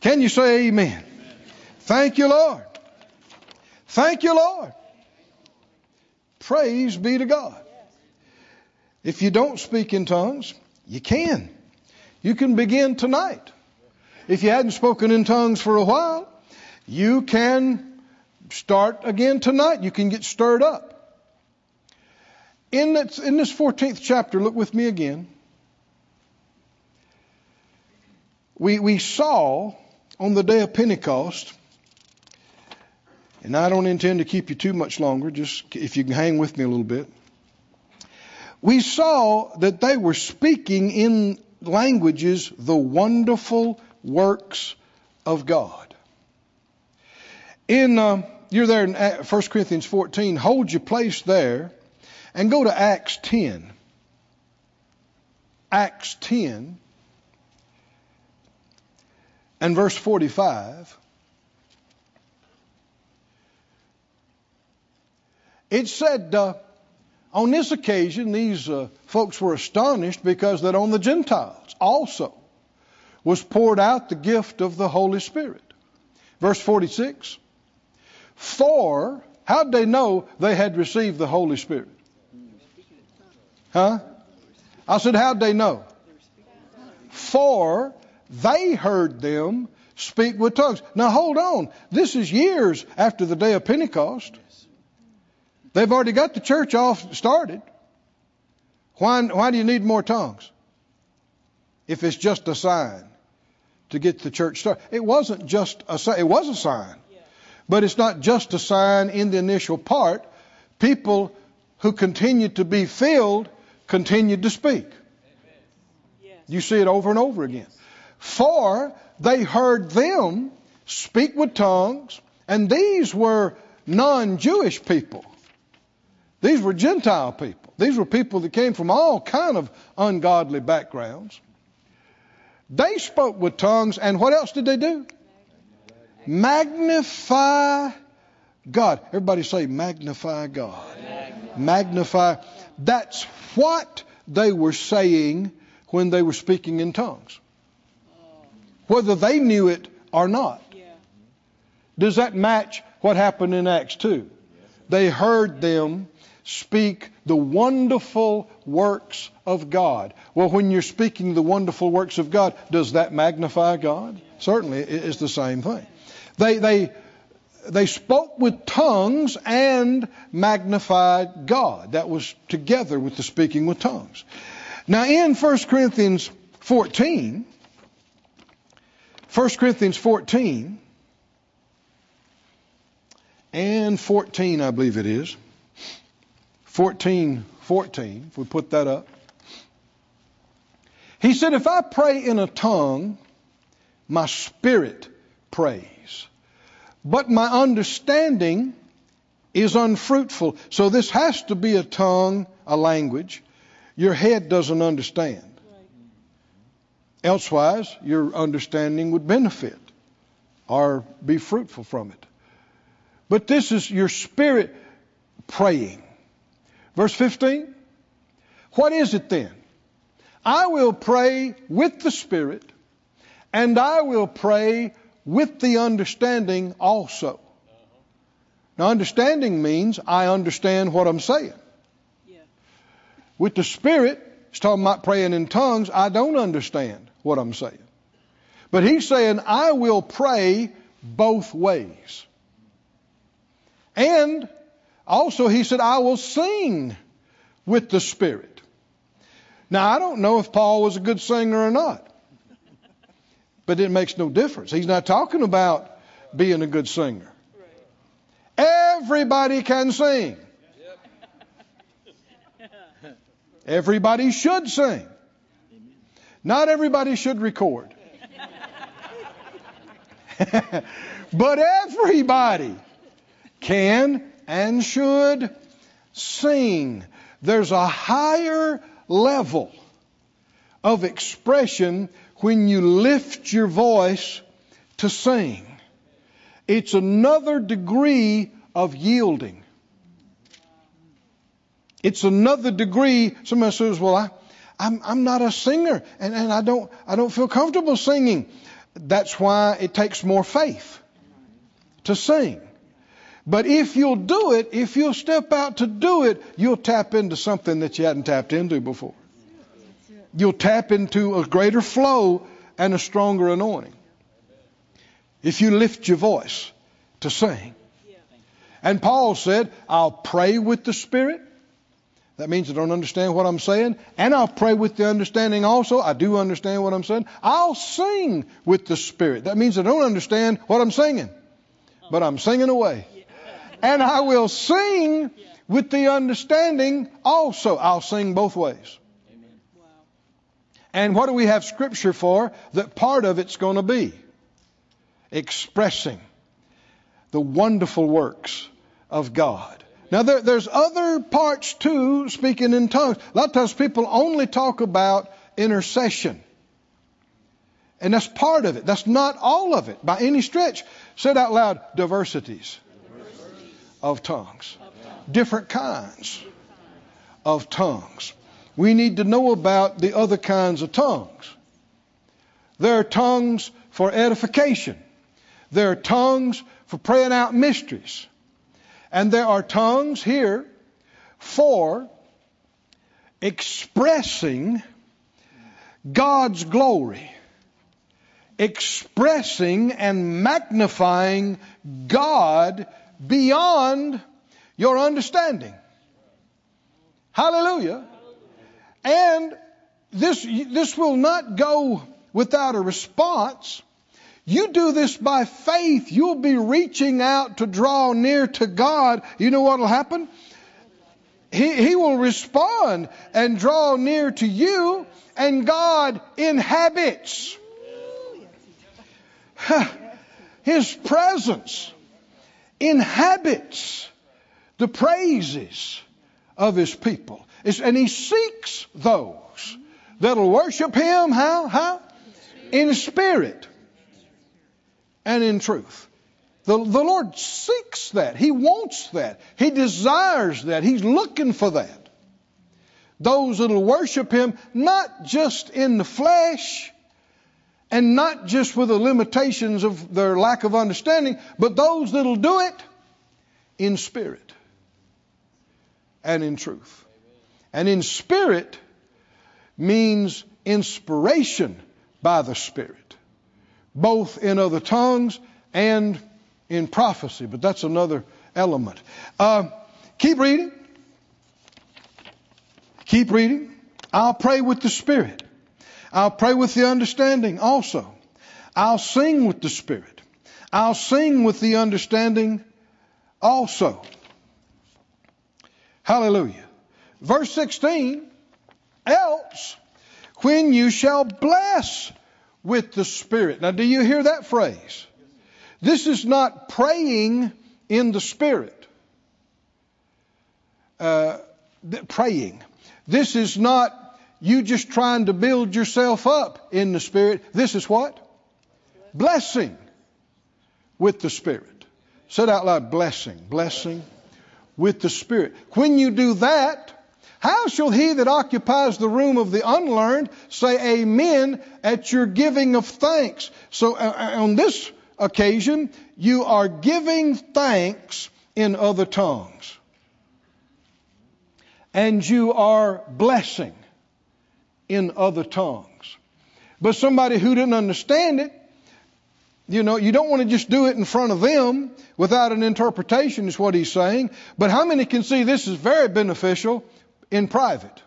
Can you say amen? Thank you, Lord. Thank you, Lord. Praise be to God. If you don't speak in tongues, you can. You can begin tonight. If you hadn't spoken in tongues for a while, you can start again tonight. You can get stirred up. In this, in this 14th chapter, look with me again. We, we saw on the day of Pentecost, and I don't intend to keep you too much longer, just if you can hang with me a little bit. We saw that they were speaking in languages the wonderful works of God. In uh, you're there in 1 Corinthians 14. Hold your place there, and go to Acts 10. Acts 10 and verse 45, it said, uh, on this occasion, these uh, folks were astonished because that on the Gentiles also was poured out the gift of the Holy Spirit. Verse 46, for, how'd they know they had received the Holy Spirit? Huh? I said, how'd they know? For they heard them speak with tongues. Now hold on. This is years after the day of Pentecost. They've already got the church all started. Why, why do you need more tongues? If it's just a sign to get the church started. It wasn't just a sign. It was a sign. But it's not just a sign in the initial part. People who continued to be filled continued to speak. Yes. You see it over and over again. For they heard them speak with tongues, and these were non Jewish people. These were Gentile people. These were people that came from all kind of ungodly backgrounds. They spoke with tongues, and what else did they do? Magnify God. Everybody say, magnify God. Magnify. That's what they were saying when they were speaking in tongues. Whether they knew it or not. Yeah. Does that match what happened in Acts 2? They heard them speak the wonderful works of God. Well, when you're speaking the wonderful works of God, does that magnify God? Certainly, it's the same thing. They, they, they spoke with tongues and magnified God. That was together with the speaking with tongues. Now, in 1 Corinthians 14, 1 Corinthians 14 and 14, I believe it is. 14, 14, if we put that up. He said, If I pray in a tongue, my spirit prays, but my understanding is unfruitful. So this has to be a tongue, a language, your head doesn't understand. Elsewise, your understanding would benefit or be fruitful from it. But this is your spirit praying. Verse 15. What is it then? I will pray with the Spirit, and I will pray with the understanding also. Now, understanding means I understand what I'm saying. Yeah. With the Spirit, it's talking about praying in tongues. I don't understand what I'm saying. But he's saying, I will pray both ways. And also, he said, I will sing with the Spirit. Now, I don't know if Paul was a good singer or not, but it makes no difference. He's not talking about being a good singer. Everybody can sing. Everybody should sing. Not everybody should record. but everybody can and should sing. There's a higher level of expression when you lift your voice to sing. It's another degree of yielding. It's another degree. Somebody says, "Well, I, I'm, I'm not a singer, and, and I don't I don't feel comfortable singing." That's why it takes more faith to sing. But if you'll do it, if you'll step out to do it, you'll tap into something that you hadn't tapped into before. You'll tap into a greater flow and a stronger anointing. If you lift your voice to sing. And Paul said, I'll pray with the Spirit. That means I don't understand what I'm saying. And I'll pray with the understanding also. I do understand what I'm saying. I'll sing with the Spirit. That means I don't understand what I'm singing. But I'm singing away. And I will sing with the understanding also. I'll sing both ways. And what do we have scripture for? That part of it's going to be expressing the wonderful works of God. Now, there, there's other parts too, speaking in tongues. A lot of times people only talk about intercession. And that's part of it. That's not all of it by any stretch. Say it out loud diversities of tongues, different kinds of tongues. We need to know about the other kinds of tongues. There are tongues for edification. There are tongues for praying out mysteries. And there are tongues here for expressing God's glory expressing and magnifying God beyond your understanding. Hallelujah. And this, this will not go without a response. You do this by faith, you'll be reaching out to draw near to God. You know what will happen? He, he will respond and draw near to you, and God inhabits His presence, inhabits the praises of His people. And He seeks those that'll worship Him. How? How? In spirit and in truth. The, the Lord seeks that. He wants that. He desires that. He's looking for that. Those that'll worship Him not just in the flesh and not just with the limitations of their lack of understanding, but those that'll do it in spirit and in truth. And in spirit means inspiration by the Spirit, both in other tongues and in prophecy, but that's another element. Uh, keep reading. Keep reading. I'll pray with the Spirit. I'll pray with the understanding also. I'll sing with the Spirit. I'll sing with the understanding also. Hallelujah. Verse 16, else when you shall bless with the Spirit. Now, do you hear that phrase? This is not praying in the Spirit. Uh, praying. This is not you just trying to build yourself up in the Spirit. This is what? Blessing with the Spirit. Said out loud, blessing, blessing with the Spirit. When you do that, how shall he that occupies the room of the unlearned say amen at your giving of thanks? So uh, uh, on this occasion, you are giving thanks in other tongues. And you are blessing in other tongues. But somebody who didn't understand it, you know, you don't want to just do it in front of them without an interpretation, is what he's saying. But how many can see this is very beneficial in private.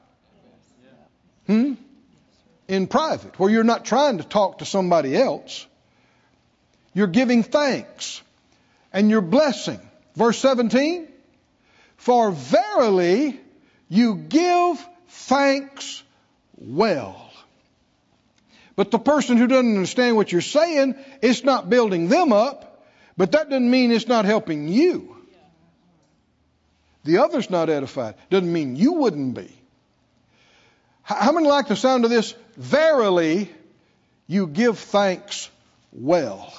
Hmm? In private, where you're not trying to talk to somebody else. You're giving thanks and you're blessing. Verse 17, for verily you give thanks well. But the person who doesn't understand what you're saying, it's not building them up, but that doesn't mean it's not helping you. The other's not edified. Doesn't mean you wouldn't be. How many like the sound of this? Verily, you give thanks well.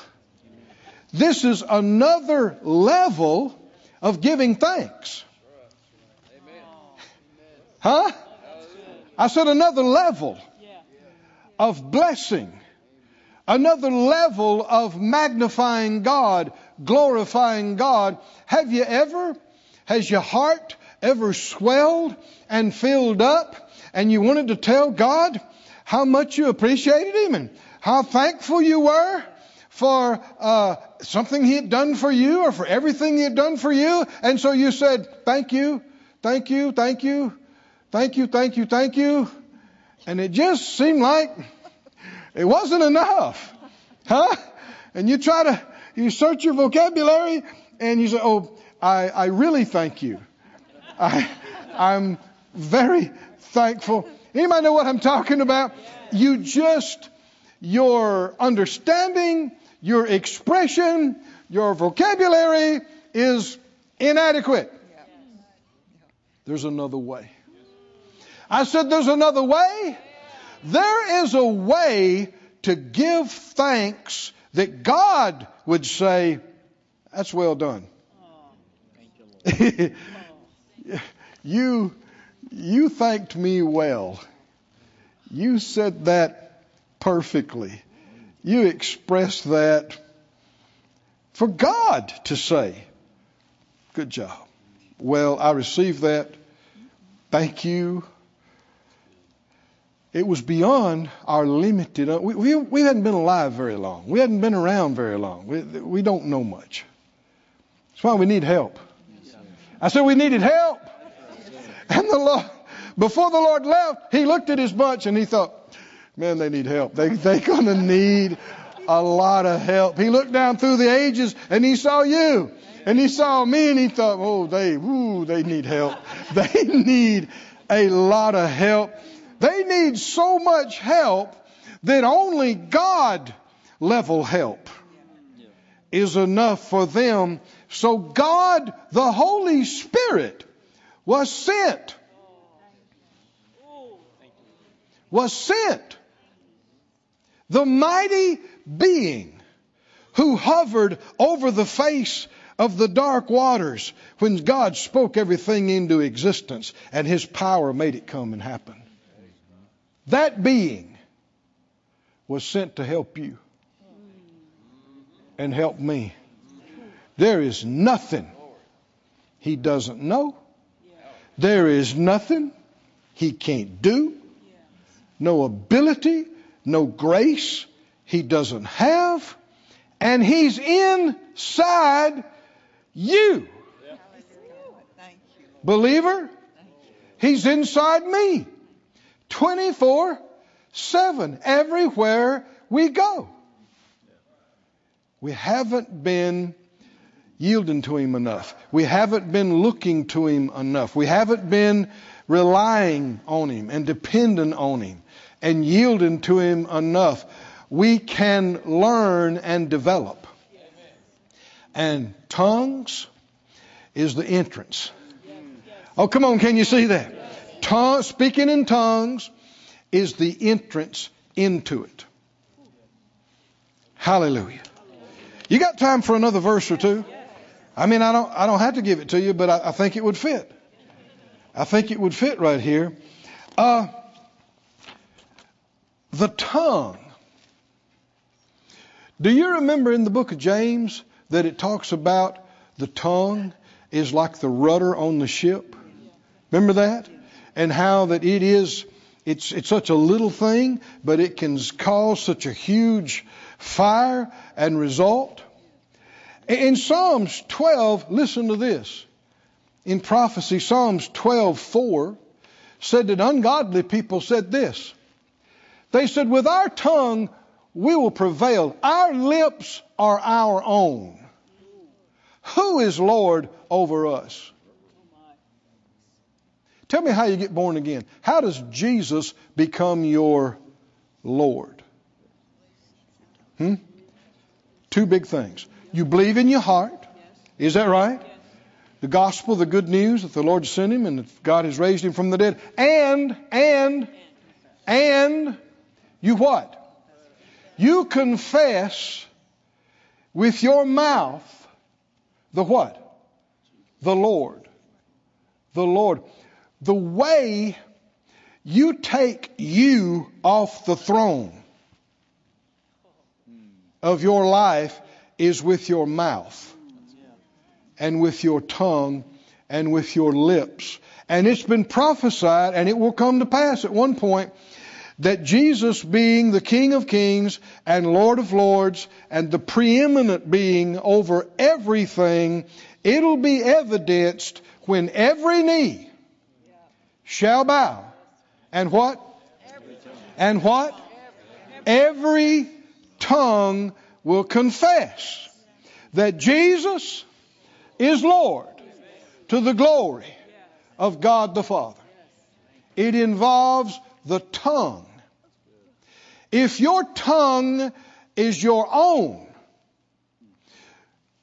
This is another level of giving thanks. Huh? I said another level of blessing, another level of magnifying God, glorifying God. Have you ever has your heart ever swelled and filled up and you wanted to tell God how much you appreciated Him and how thankful you were for uh, something He had done for you or for everything He had done for you? And so you said, Thank you, thank you, thank you, thank you, thank you, thank you. And it just seemed like it wasn't enough. Huh? And you try to, you search your vocabulary and you say, oh, I, I really thank you. I, I'm very thankful. Anybody know what I'm talking about? You just, your understanding, your expression, your vocabulary is inadequate. There's another way. I said, There's another way. There is a way to give thanks that God would say, That's well done. you, you thanked me well. You said that perfectly. You expressed that for God to say. Good job. Well, I received that. Thank you. it was beyond our limited. uh, We, we, we hadn't been alive very long. We hadn't been around very long. We, we don't know much. That's why we need help. I said we needed help. And the Lord, before the Lord left, he looked at his bunch and he thought, man, they need help. They, they're going to need a lot of help. He looked down through the ages and he saw you. And he saw me and he thought, oh, they, ooh, they need help. They need a lot of help. They need so much help that only God level help is enough for them. So God, the Holy Spirit, was sent. Was sent. The mighty being who hovered over the face of the dark waters when God spoke everything into existence and his power made it come and happen. That being was sent to help you and help me. There is nothing he doesn't know. There is nothing he can't do. No ability, no grace he doesn't have. And he's inside you. Believer, he's inside me. 24 7, everywhere we go. We haven't been yielding to Him enough. We haven't been looking to Him enough. We haven't been relying on Him and dependent on Him and yielding to Him enough. We can learn and develop. And tongues is the entrance. Oh, come on, can you see that? Speaking in tongues is the entrance into it. Hallelujah. You got time for another verse or two? I mean, I don't, I don't have to give it to you, but I, I think it would fit. I think it would fit right here. Uh, the tongue. Do you remember in the book of James that it talks about the tongue is like the rudder on the ship? Remember that? And how that it is, it's, it's such a little thing, but it can cause such a huge fire and result. In Psalms 12, listen to this. In prophecy, Psalms 12:4 said that ungodly people said this. They said, With our tongue we will prevail. Our lips are our own. Who is Lord over us? Tell me how you get born again. How does Jesus become your Lord? Hmm? Two big things. You believe in your heart. Is that right? The gospel, the good news that the Lord sent him and that God has raised him from the dead. And, and, and, you what? You confess with your mouth the what? The Lord. The Lord. The way you take you off the throne of your life is with your mouth and with your tongue and with your lips. And it's been prophesied, and it will come to pass at one point, that Jesus, being the King of Kings and Lord of Lords and the preeminent being over everything, it'll be evidenced when every knee shall bow. And what? And what? Every tongue will confess that Jesus is Lord to the glory of God the Father. It involves the tongue. If your tongue is your own,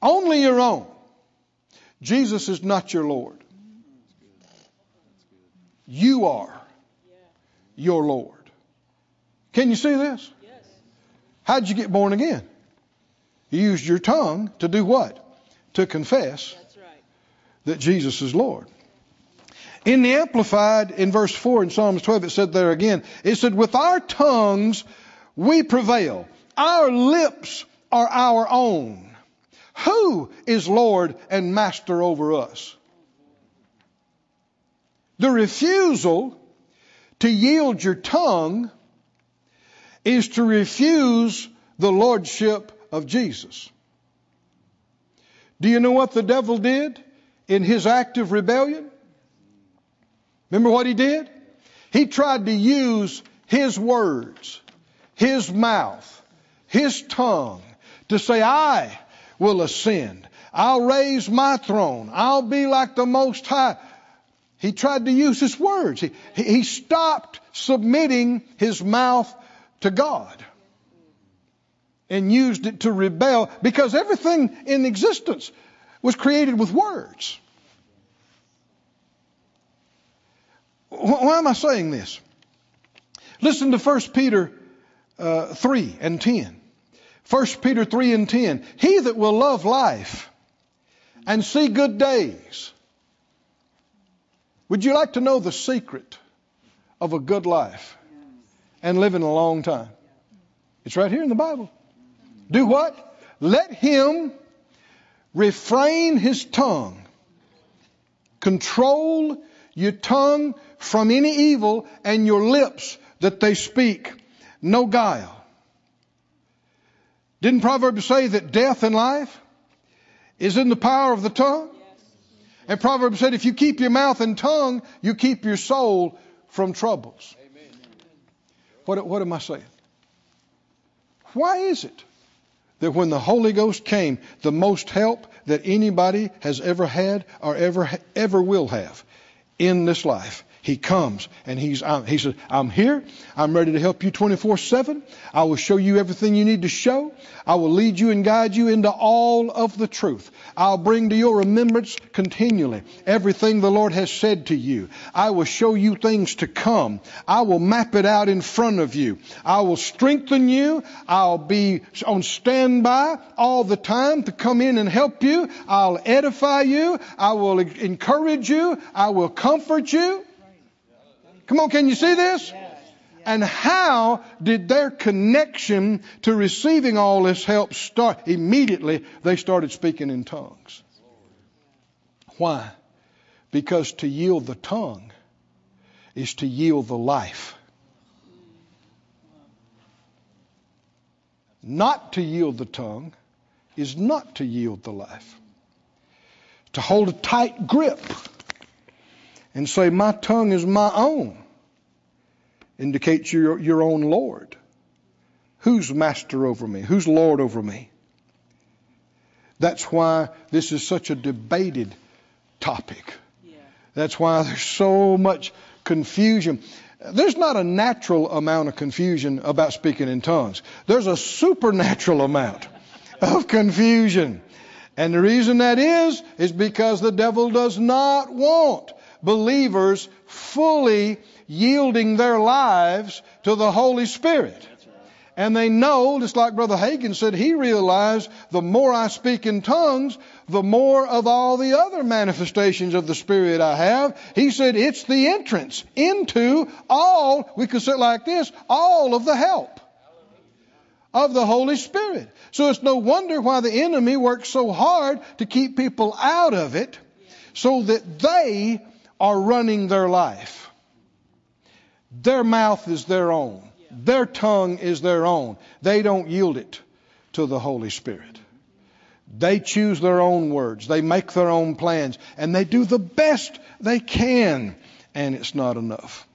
only your own, Jesus is not your Lord. You are your Lord. Can you see this? How'd you get born again? You used your tongue to do what? To confess right. that Jesus is Lord. In the Amplified, in verse 4 in Psalms 12, it said there again, it said, With our tongues we prevail. Our lips are our own. Who is Lord and Master over us? The refusal to yield your tongue is to refuse the lordship of Jesus. Do you know what the devil did in his act of rebellion? Remember what he did? He tried to use his words, his mouth, his tongue to say, I will ascend. I'll raise my throne. I'll be like the Most High. He tried to use his words. He, he stopped submitting his mouth to God and used it to rebel because everything in existence was created with words. Why am I saying this? Listen to 1 Peter uh, 3 and 10. 1 Peter 3 and 10. He that will love life and see good days. Would you like to know the secret of a good life and living a long time? It's right here in the Bible. Do what? Let him refrain his tongue, control your tongue from any evil, and your lips that they speak no guile. Didn't Proverbs say that death and life is in the power of the tongue? And Proverbs said if you keep your mouth and tongue, you keep your soul from troubles. What, what am I saying? Why is it that when the Holy Ghost came, the most help that anybody has ever had or ever ever will have in this life he comes and he's, he says, I'm here. I'm ready to help you 24 7. I will show you everything you need to show. I will lead you and guide you into all of the truth. I'll bring to your remembrance continually everything the Lord has said to you. I will show you things to come. I will map it out in front of you. I will strengthen you. I'll be on standby all the time to come in and help you. I'll edify you. I will encourage you. I will comfort you. Come on, can you see this? And how did their connection to receiving all this help start? Immediately, they started speaking in tongues. Why? Because to yield the tongue is to yield the life. Not to yield the tongue is not to yield the life. To hold a tight grip and say, My tongue is my own, indicates you're your own Lord. Who's master over me? Who's Lord over me? That's why this is such a debated topic. Yeah. That's why there's so much confusion. There's not a natural amount of confusion about speaking in tongues. There's a supernatural amount of confusion. And the reason that is, is because the devil does not want believers fully yielding their lives to the Holy Spirit. And they know, just like Brother Hagin said, he realized the more I speak in tongues, the more of all the other manifestations of the Spirit I have. He said it's the entrance into all, we could say it like this, all of the help of the Holy Spirit. So it's no wonder why the enemy works so hard to keep people out of it so that they are running their life. Their mouth is their own. Their tongue is their own. They don't yield it to the Holy Spirit. They choose their own words. They make their own plans. And they do the best they can. And it's not enough.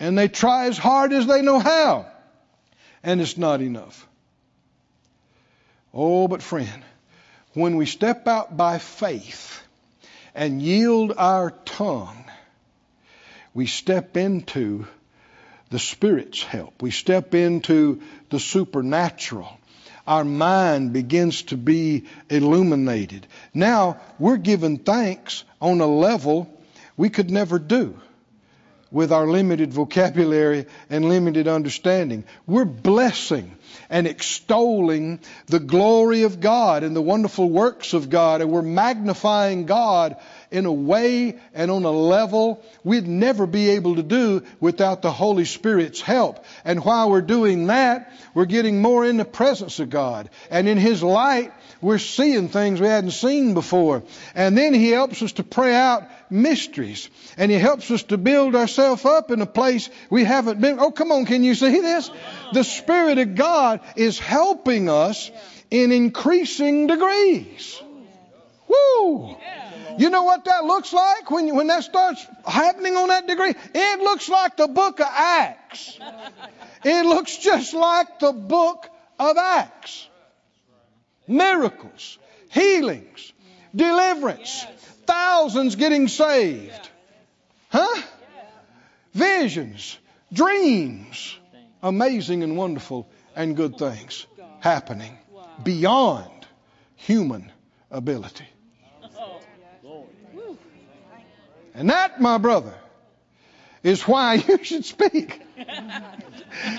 And they try as hard as they know how. And it's not enough. Oh, but friend, when we step out by faith, and yield our tongue, we step into the Spirit's help. We step into the supernatural. Our mind begins to be illuminated. Now we're given thanks on a level we could never do with our limited vocabulary and limited understanding. We're blessing and extolling the glory of God and the wonderful works of God, and we're magnifying God in a way and on a level we'd never be able to do without the Holy Spirit's help. And while we're doing that, we're getting more in the presence of God. And in His light, we're seeing things we hadn't seen before. And then He helps us to pray out mysteries. And He helps us to build ourselves up in a place we haven't been. Oh, come on, can you see this? The Spirit of God is helping us in increasing degrees. Woo! You know what that looks like when, when that starts happening on that degree? It looks like the book of Acts. It looks just like the book of Acts. Miracles, healings, deliverance, thousands getting saved. Huh? Visions, dreams, amazing and wonderful and good things happening beyond human ability. And that, my brother, is why you should speak.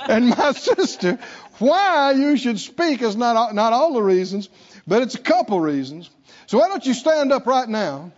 and my sister, why you should speak is not, not all the reasons, but it's a couple reasons. So why don't you stand up right now